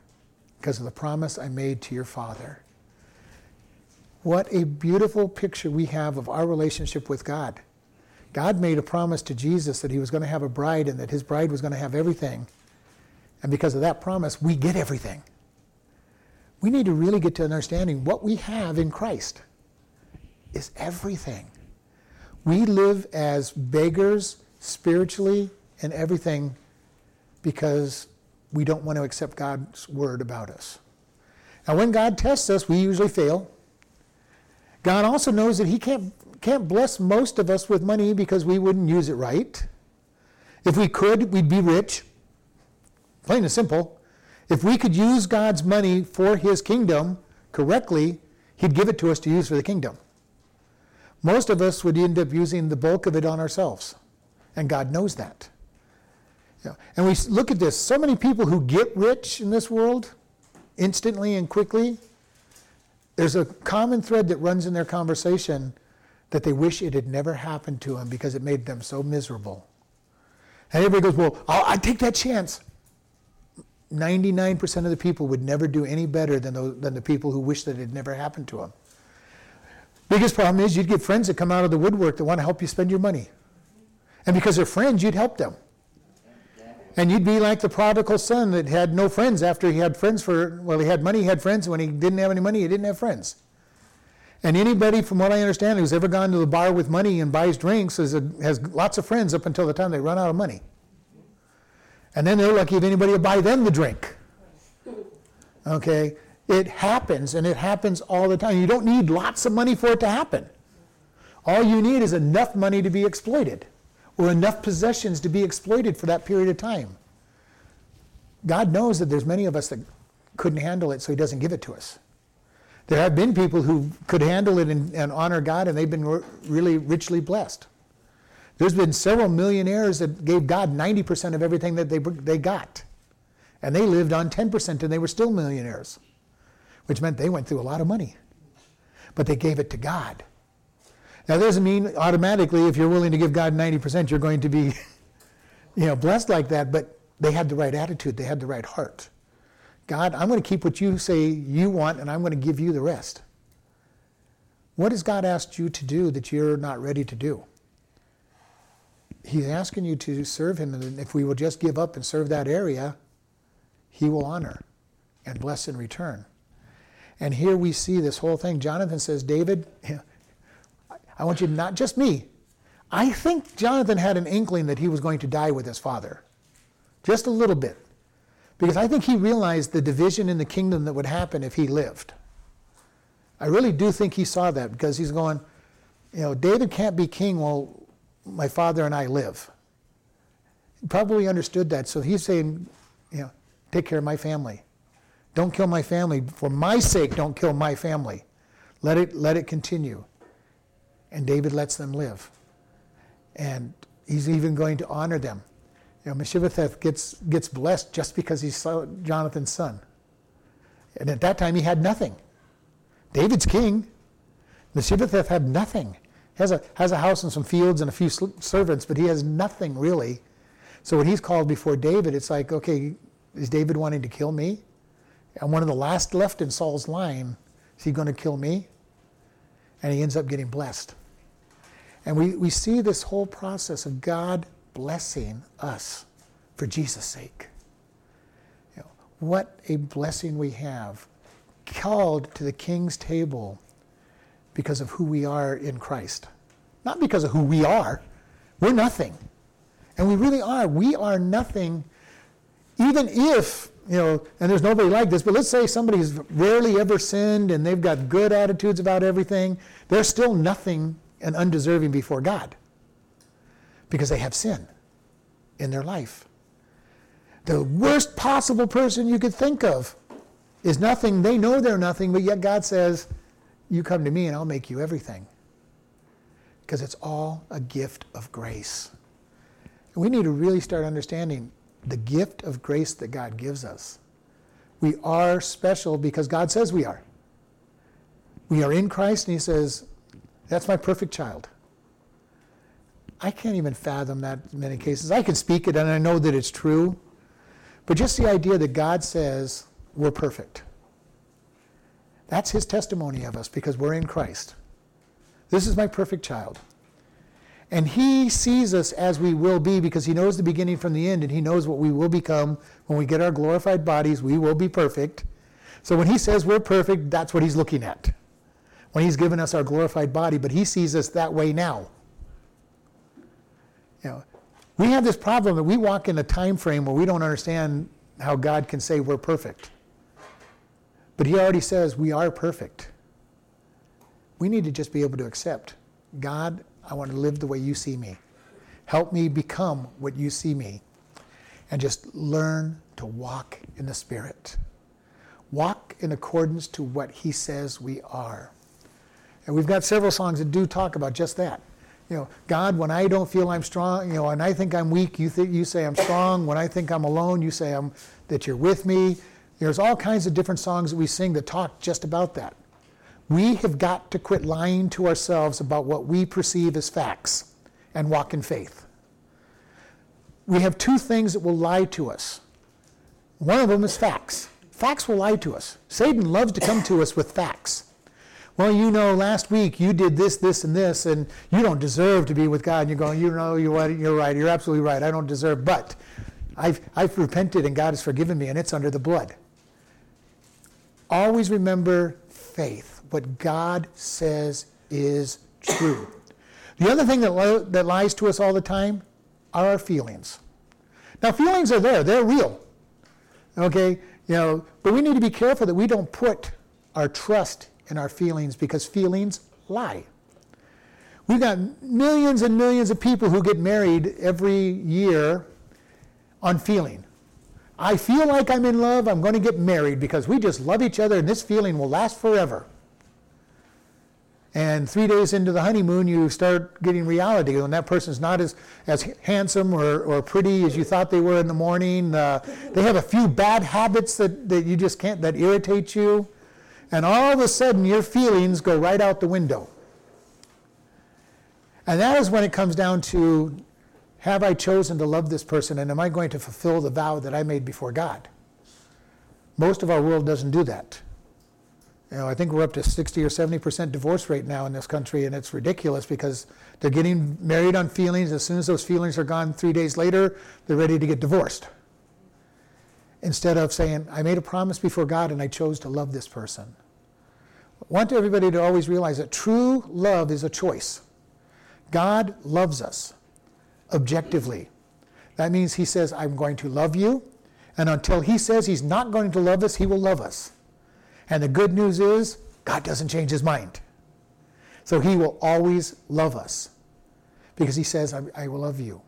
Because of the promise I made to your father. What a beautiful picture we have of our relationship with God. God made a promise to Jesus that he was going to have a bride and that his bride was going to have everything. And because of that promise, we get everything. We need to really get to understanding what we have in Christ is everything. We live as beggars spiritually and everything because we don't want to accept God's word about us. Now, when God tests us, we usually fail. God also knows that He can't, can't bless most of us with money because we wouldn't use it right. If we could, we'd be rich. Plain and simple. If we could use God's money for His kingdom correctly, He'd give it to us to use for the kingdom. Most of us would end up using the bulk of it on ourselves, and God knows that. And we look at this so many people who get rich in this world instantly and quickly, there's a common thread that runs in their conversation that they wish it had never happened to them because it made them so miserable. And everybody goes, Well, I'll, I'd take that chance. 99% of the people would never do any better than, those, than the people who wish that it had never happened to them. Biggest problem is you'd get friends that come out of the woodwork that want to help you spend your money. And because they're friends, you'd help them. And you'd be like the prodigal son that had no friends after he had friends for, well, he had money, he had friends. When he didn't have any money, he didn't have friends. And anybody, from what I understand, who's ever gone to the bar with money and buys drinks a, has lots of friends up until the time they run out of money. And then they're lucky if anybody will buy them the drink. Okay? It happens, and it happens all the time. You don't need lots of money for it to happen. All you need is enough money to be exploited, or enough possessions to be exploited for that period of time. God knows that there's many of us that couldn't handle it, so He doesn't give it to us. There have been people who could handle it and, and honor God, and they've been re- really richly blessed. There's been several millionaires that gave God 90% of everything that they, they got. And they lived on 10% and they were still millionaires which meant they went through a lot of money. But they gave it to God. Now, that doesn't mean automatically if you're willing to give God 90%, you're going to be you know, blessed like that, but they had the right attitude, they had the right heart. God, I'm going to keep what you say you want, and I'm going to give you the rest. What has God asked you to do that you're not ready to do? He's asking you to serve Him, and if we will just give up and serve that area, He will honor and bless in return. And here we see this whole thing. Jonathan says, David, I want you to not just me. I think Jonathan had an inkling that he was going to die with his father. Just a little bit. Because I think he realized the division in the kingdom that would happen if he lived. I really do think he saw that because he's going, you know, David can't be king while my father and I live. He probably understood that. So he's saying, you know, take care of my family. Don't kill my family. For my sake, don't kill my family. Let it, let it continue. And David lets them live. And he's even going to honor them. You know, Mephibosheth gets, gets blessed just because he's Jonathan's son. And at that time, he had nothing. David's king. Mephibosheth had nothing. He has a, has a house and some fields and a few servants, but he has nothing really. So when he's called before David, it's like, okay, is David wanting to kill me? I'm one of the last left in Saul's line. Is he going to kill me? And he ends up getting blessed. And we, we see this whole process of God blessing us for Jesus' sake. You know, what a blessing we have. Called to the king's table because of who we are in Christ. Not because of who we are. We're nothing. And we really are. We are nothing, even if you know, and there's nobody like this, but let's say somebody's rarely ever sinned and they've got good attitudes about everything, they're still nothing and undeserving before God because they have sin in their life. The worst possible person you could think of is nothing. They know they're nothing, but yet God says, You come to me and I'll make you everything. Because it's all a gift of grace. We need to really start understanding the gift of grace that God gives us. We are special because God says we are. We are in Christ, and He says, That's my perfect child. I can't even fathom that in many cases. I can speak it and I know that it's true. But just the idea that God says we're perfect. That's his testimony of us because we're in Christ. This is my perfect child. And he sees us as we will be because he knows the beginning from the end and he knows what we will become when we get our glorified bodies. We will be perfect. So when he says we're perfect, that's what he's looking at. When he's given us our glorified body, but he sees us that way now. We have this problem that we walk in a time frame where we don't understand how God can say we're perfect. But he already says we are perfect. We need to just be able to accept God, I want to live the way you see me. Help me become what you see me. And just learn to walk in the Spirit. Walk in accordance to what He says we are. And we've got several songs that do talk about just that. You know, God, when I don't feel I'm strong, you know, and I think I'm weak, you, th- you say I'm strong. When I think I'm alone, you say I'm, that you're with me. There's all kinds of different songs that we sing that talk just about that. We have got to quit lying to ourselves about what we perceive as facts and walk in faith. We have two things that will lie to us. One of them is facts. Facts will lie to us. Satan loves to come to us with facts. Well, you know, last week you did this, this, and this, and you don't deserve to be with God. And you're going, you know, you're right, you're right, you're absolutely right. I don't deserve, but I've, I've repented and God has forgiven me, and it's under the blood. Always remember faith. What God says is true. The other thing that, that lies to us all the time are our feelings. Now, feelings are there, they're real. Okay? You know, but we need to be careful that we don't put our trust in our feelings because feelings lie. We've got millions and millions of people who get married every year on feeling. I feel like I'm in love, I'm going to get married because we just love each other and this feeling will last forever. And three days into the honeymoon, you start getting reality. and that person's not as, as handsome or, or pretty as you thought they were in the morning, uh, they have a few bad habits that, that you just can't, that irritate you. And all of a sudden, your feelings go right out the window. And that is when it comes down to have I chosen to love this person and am I going to fulfill the vow that I made before God? Most of our world doesn't do that. You know, I think we're up to 60 or 70 percent divorce rate now in this country, and it's ridiculous because they're getting married on feelings. As soon as those feelings are gone, three days later, they're ready to get divorced. Instead of saying, I made a promise before God and I chose to love this person. Want everybody to always realize that true love is a choice. God loves us objectively. That means He says, I'm going to love you, and until He says He's not going to love us, He will love us. And the good news is, God doesn't change His mind. So He will always love us because He says, I, I will love you.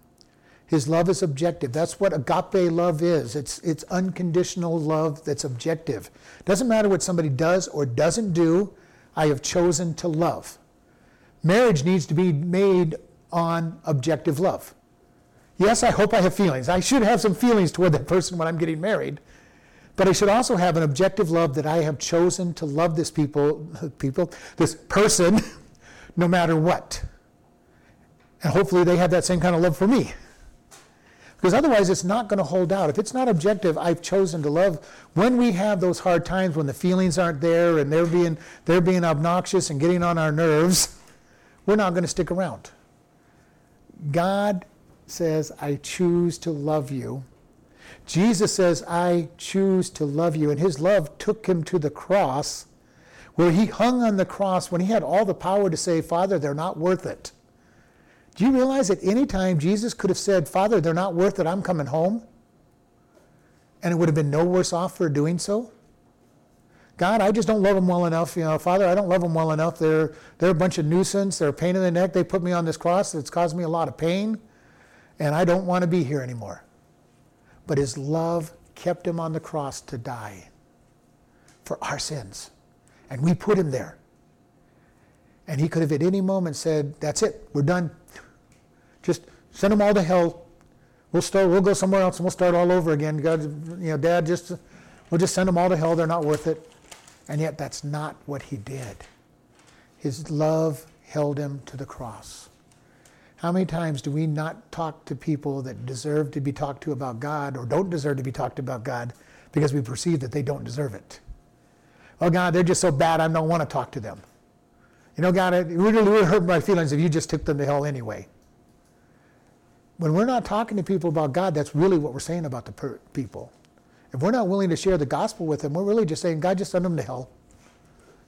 His love is objective. That's what agape love is. It's, it's unconditional love that's objective. Doesn't matter what somebody does or doesn't do, I have chosen to love. Marriage needs to be made on objective love. Yes, I hope I have feelings. I should have some feelings toward that person when I'm getting married. But I should also have an objective love that I have chosen to love this people, people, this person, no matter what. And hopefully they have that same kind of love for me. Because otherwise it's not going to hold out. If it's not objective, I've chosen to love. When we have those hard times when the feelings aren't there and they're being they're being obnoxious and getting on our nerves, we're not going to stick around. God says, I choose to love you. Jesus says, I choose to love you. And his love took him to the cross, where he hung on the cross when he had all the power to say, Father, they're not worth it. Do you realize at any time Jesus could have said, Father, they're not worth it, I'm coming home? And it would have been no worse off for doing so? God, I just don't love them well enough. You know, Father, I don't love them well enough. They're, they're a bunch of nuisance. They're a pain in the neck. They put me on this cross. It's caused me a lot of pain, and I don't want to be here anymore. But his love kept him on the cross to die for our sins. And we put him there. And he could have at any moment said, That's it, we're done. Just send them all to hell. We'll start, we'll go somewhere else and we'll start all over again. God, you know, Dad, just we'll just send them all to hell. They're not worth it. And yet that's not what he did. His love held him to the cross. How many times do we not talk to people that deserve to be talked to about God or don't deserve to be talked about God because we perceive that they don't deserve it? Oh, God, they're just so bad, I don't want to talk to them. You know, God, it really would hurt my feelings if you just took them to hell anyway. When we're not talking to people about God, that's really what we're saying about the per- people. If we're not willing to share the gospel with them, we're really just saying, God, just send them to hell.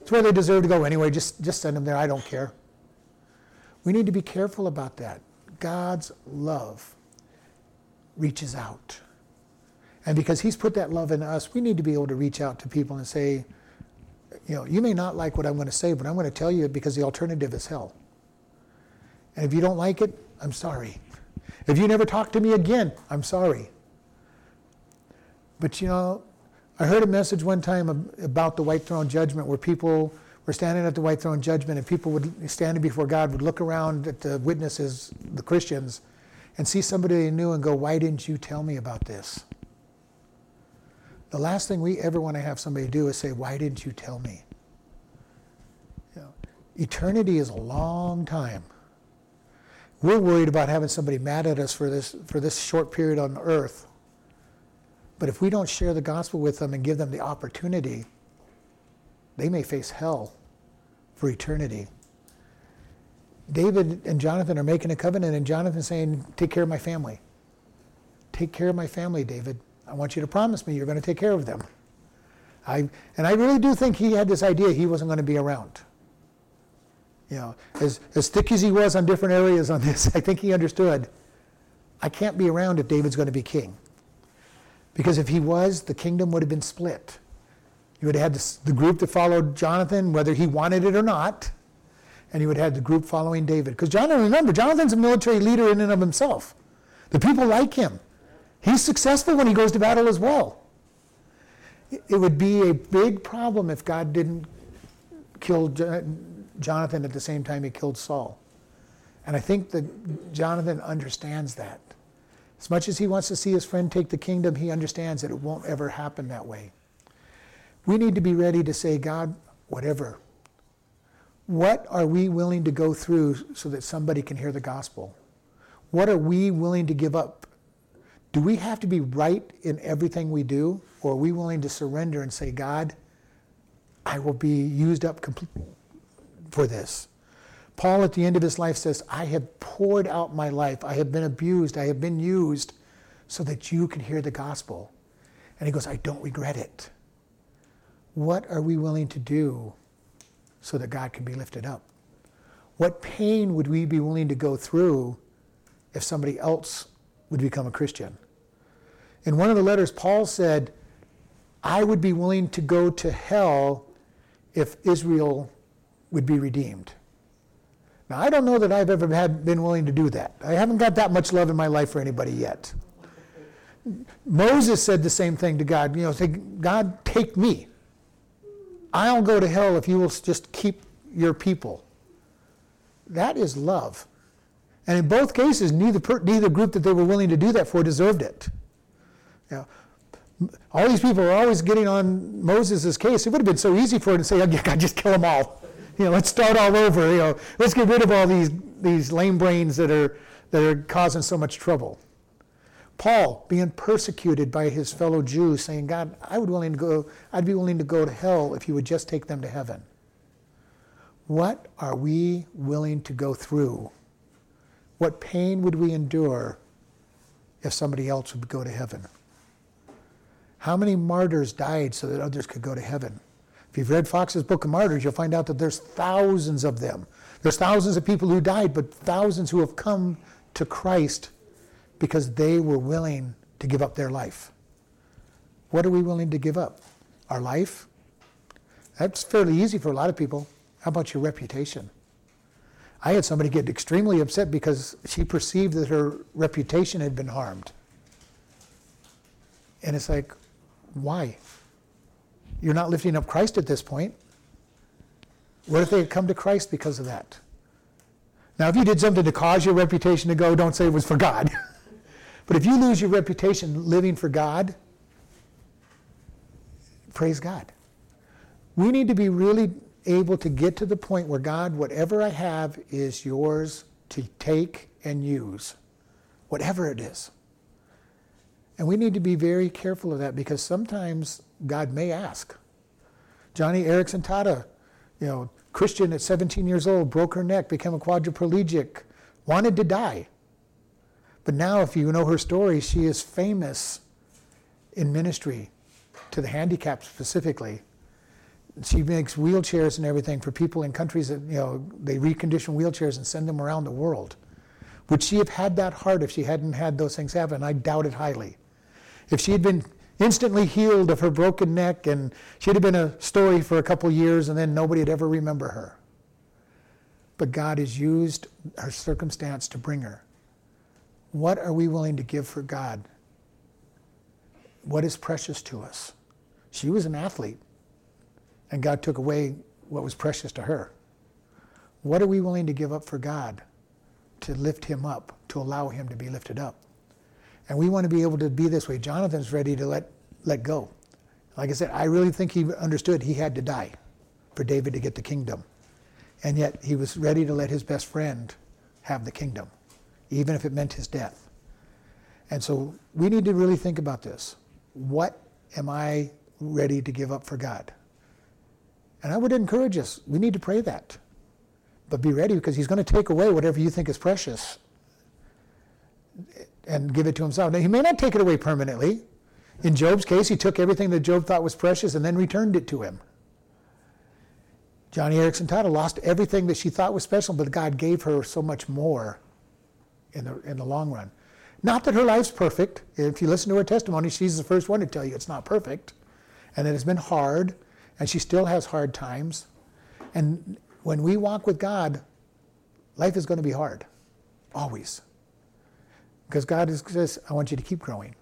It's where they deserve to go anyway. Just, just send them there. I don't care. We need to be careful about that. God's love reaches out. And because He's put that love in us, we need to be able to reach out to people and say, you know, you may not like what I'm going to say, but I'm going to tell you because the alternative is hell. And if you don't like it, I'm sorry. If you never talk to me again, I'm sorry. But you know, I heard a message one time about the white throne judgment where people were standing at the white throne judgment and people would standing before God would look around at the witnesses, the Christians, and see somebody they knew and go, Why didn't you tell me about this? The last thing we ever want to have somebody do is say, Why didn't you tell me? You know, eternity is a long time. We're worried about having somebody mad at us for this, for this short period on earth. But if we don't share the gospel with them and give them the opportunity, they may face hell for eternity. David and Jonathan are making a covenant, and Jonathan's saying, Take care of my family. Take care of my family, David. I want you to promise me you're going to take care of them. I, and I really do think he had this idea he wasn't going to be around. You know, as, as thick as he was on different areas on this, I think he understood I can't be around if David's going to be king. Because if he was, the kingdom would have been split. You would have had this, the group that followed Jonathan, whether he wanted it or not, and you would have had the group following David. Because Jonathan, remember, Jonathan's a military leader in and of himself. The people like him. He's successful when he goes to battle as well. It would be a big problem if God didn't kill Jonathan at the same time he killed Saul. And I think that Jonathan understands that. As much as he wants to see his friend take the kingdom, he understands that it won't ever happen that way. We need to be ready to say, God, whatever. What are we willing to go through so that somebody can hear the gospel? What are we willing to give up? Do we have to be right in everything we do? Or are we willing to surrender and say, God, I will be used up completely for this? Paul, at the end of his life, says, I have poured out my life. I have been abused. I have been used so that you can hear the gospel. And he goes, I don't regret it. What are we willing to do so that God can be lifted up? What pain would we be willing to go through if somebody else would become a Christian? In one of the letters, Paul said, I would be willing to go to hell if Israel would be redeemed. Now, I don't know that I've ever had, been willing to do that. I haven't got that much love in my life for anybody yet. Moses said the same thing to God. You know, say, God, take me. I'll go to hell if you will just keep your people. That is love. And in both cases, neither, per, neither group that they were willing to do that for deserved it. Know, all these people are always getting on Moses' case. It would have been so easy for him to say, oh, God, just kill them all you know, let's start all over. You know, let's get rid of all these these lame brains that are that are causing so much trouble. Paul being persecuted by his fellow Jews, saying, "God, I would willing to go. I'd be willing to go to hell if you would just take them to heaven." What are we willing to go through? What pain would we endure if somebody else would go to heaven? How many martyrs died so that others could go to heaven? If you've read Foxe's Book of Martyrs, you'll find out that there's thousands of them. There's thousands of people who died, but thousands who have come to Christ because they were willing to give up their life. What are we willing to give up? Our life? That's fairly easy for a lot of people. How about your reputation? I had somebody get extremely upset because she perceived that her reputation had been harmed. And it's like, why? You're not lifting up Christ at this point. What if they had come to Christ because of that? Now, if you did something to cause your reputation to go, don't say it was for God. but if you lose your reputation living for God, praise God. We need to be really able to get to the point where God, whatever I have is yours to take and use, whatever it is. And we need to be very careful of that because sometimes God may ask. Joni Eareckson Tada, you know, Christian at 17 years old, broke her neck, became a quadriplegic, wanted to die. But now, if you know her story, she is famous in ministry to the handicapped specifically. She makes wheelchairs and everything for people in countries that, you know, they recondition wheelchairs and send them around the world. Would she have had that heart if she hadn't had those things happen? I doubt it highly. If she had been instantly healed of her broken neck and she'd have been a story for a couple years and then nobody would ever remember her. But God has used her circumstance to bring her. What are we willing to give for God? What is precious to us? She was an athlete, and God took away what was precious to her. What are we willing to give up for God to lift him up, to allow him to be lifted up? And we want to be able to be this way. Jonathan's ready to let, let go. Like I said, I really think he understood he had to die for David to get the kingdom. And yet he was ready to let his best friend have the kingdom, even if it meant his death. And so we need to really think about this. What am I ready to give up for God? And I would encourage us, we need to pray that. But be ready because he's going to take away whatever you think is precious and give it to himself. Now, he may not take it away permanently. In Job's case, he took everything that Job thought was precious and then returned it to him. Joni Eareckson Tada lost everything that she thought was special, but God gave her so much more in the, in the long run. Not that her life's perfect. If you listen to her testimony, she's the first one to tell you it's not perfect and it's been hard and she still has hard times. And when we walk with God, life is going to be hard, always. Because God says, I want you to keep growing.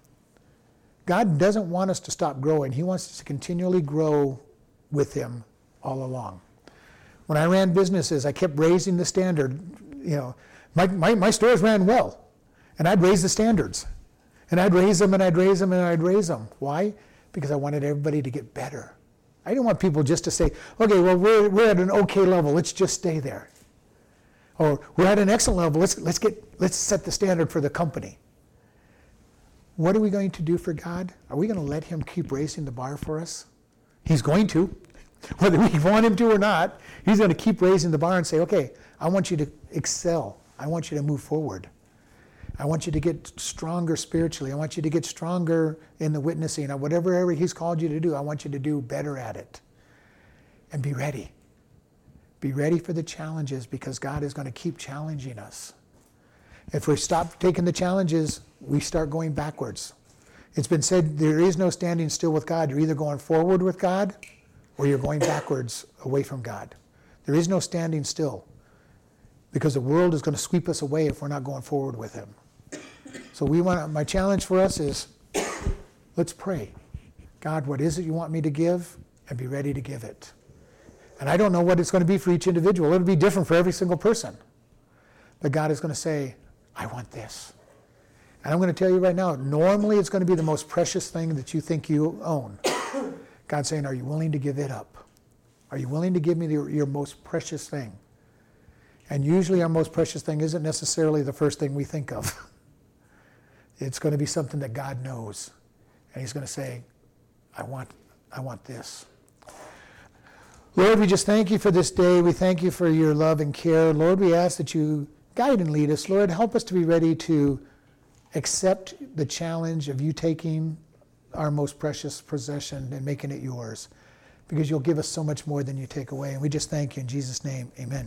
God doesn't want us to stop growing, He wants us to continually grow with Him all along. When I ran businesses, I kept raising the standard. You know, my, my, my stores ran well, and I'd raise the standards. And I'd raise them and I'd raise them and I'd raise them. Why? Because I wanted everybody to get better. I didn't want people just to say, okay, well, we're, we're at an okay level, let's just stay there. Or we're at an excellent level, let's, let's, get, let's set the standard for the company. What are we going to do for God? Are we going to let Him keep raising the bar for us? He's going to. Whether we want Him to or not, He's going to keep raising the bar and say, okay, I want you to excel. I want you to move forward. I want you to get stronger spiritually. I want you to get stronger in the witnessing. Whatever area He's called you to do, I want you to do better at it. And be ready. Be ready for the challenges because God is going to keep challenging us. If we stop taking the challenges, we start going backwards. It's been said there is no standing still with God. You're either going forward with God or you're going backwards away from God. There is no standing still because the world is going to sweep us away if we're not going forward with Him. So we want to, my challenge for us is let's pray. God, what is it you want me to give? And be ready to give it. And I don't know what it's going to be for each individual. It'll be different for every single person. But God is going to say, I want this. And I'm going to tell you right now, normally it's going to be the most precious thing that you think you own. God's saying, Are you willing to give it up? Are you willing to give me the, your most precious thing? And usually, our most precious thing isn't necessarily the first thing we think of. It's going to be something that God knows. And He's going to say, I want, I want this. Lord, we just thank you for this day. We thank you for your love and care. Lord, we ask that you guide and lead us. Lord, help us to be ready to accept the challenge of you taking our most precious possession and making it yours because you'll give us so much more than you take away. And we just thank you in Jesus' name. Amen.